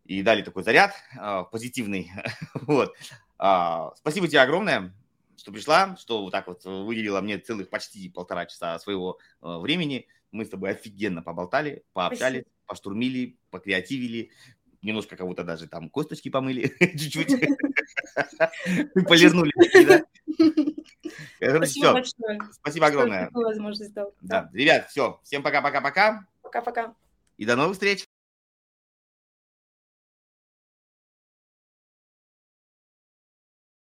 и дали такой заряд э, позитивный. вот. А, спасибо тебе огромное, что пришла, что вот так вот выделила мне целых почти полтора часа своего э, времени. Мы с тобой офигенно поболтали, пообщались, спасибо. поштурмили, покреативили, немножко кого-то даже там косточки помыли чуть-чуть. Полирнули. Спасибо большое. Спасибо огромное. Да, ребят, все. Всем пока-пока-пока. Пока-пока. И до новых встреч.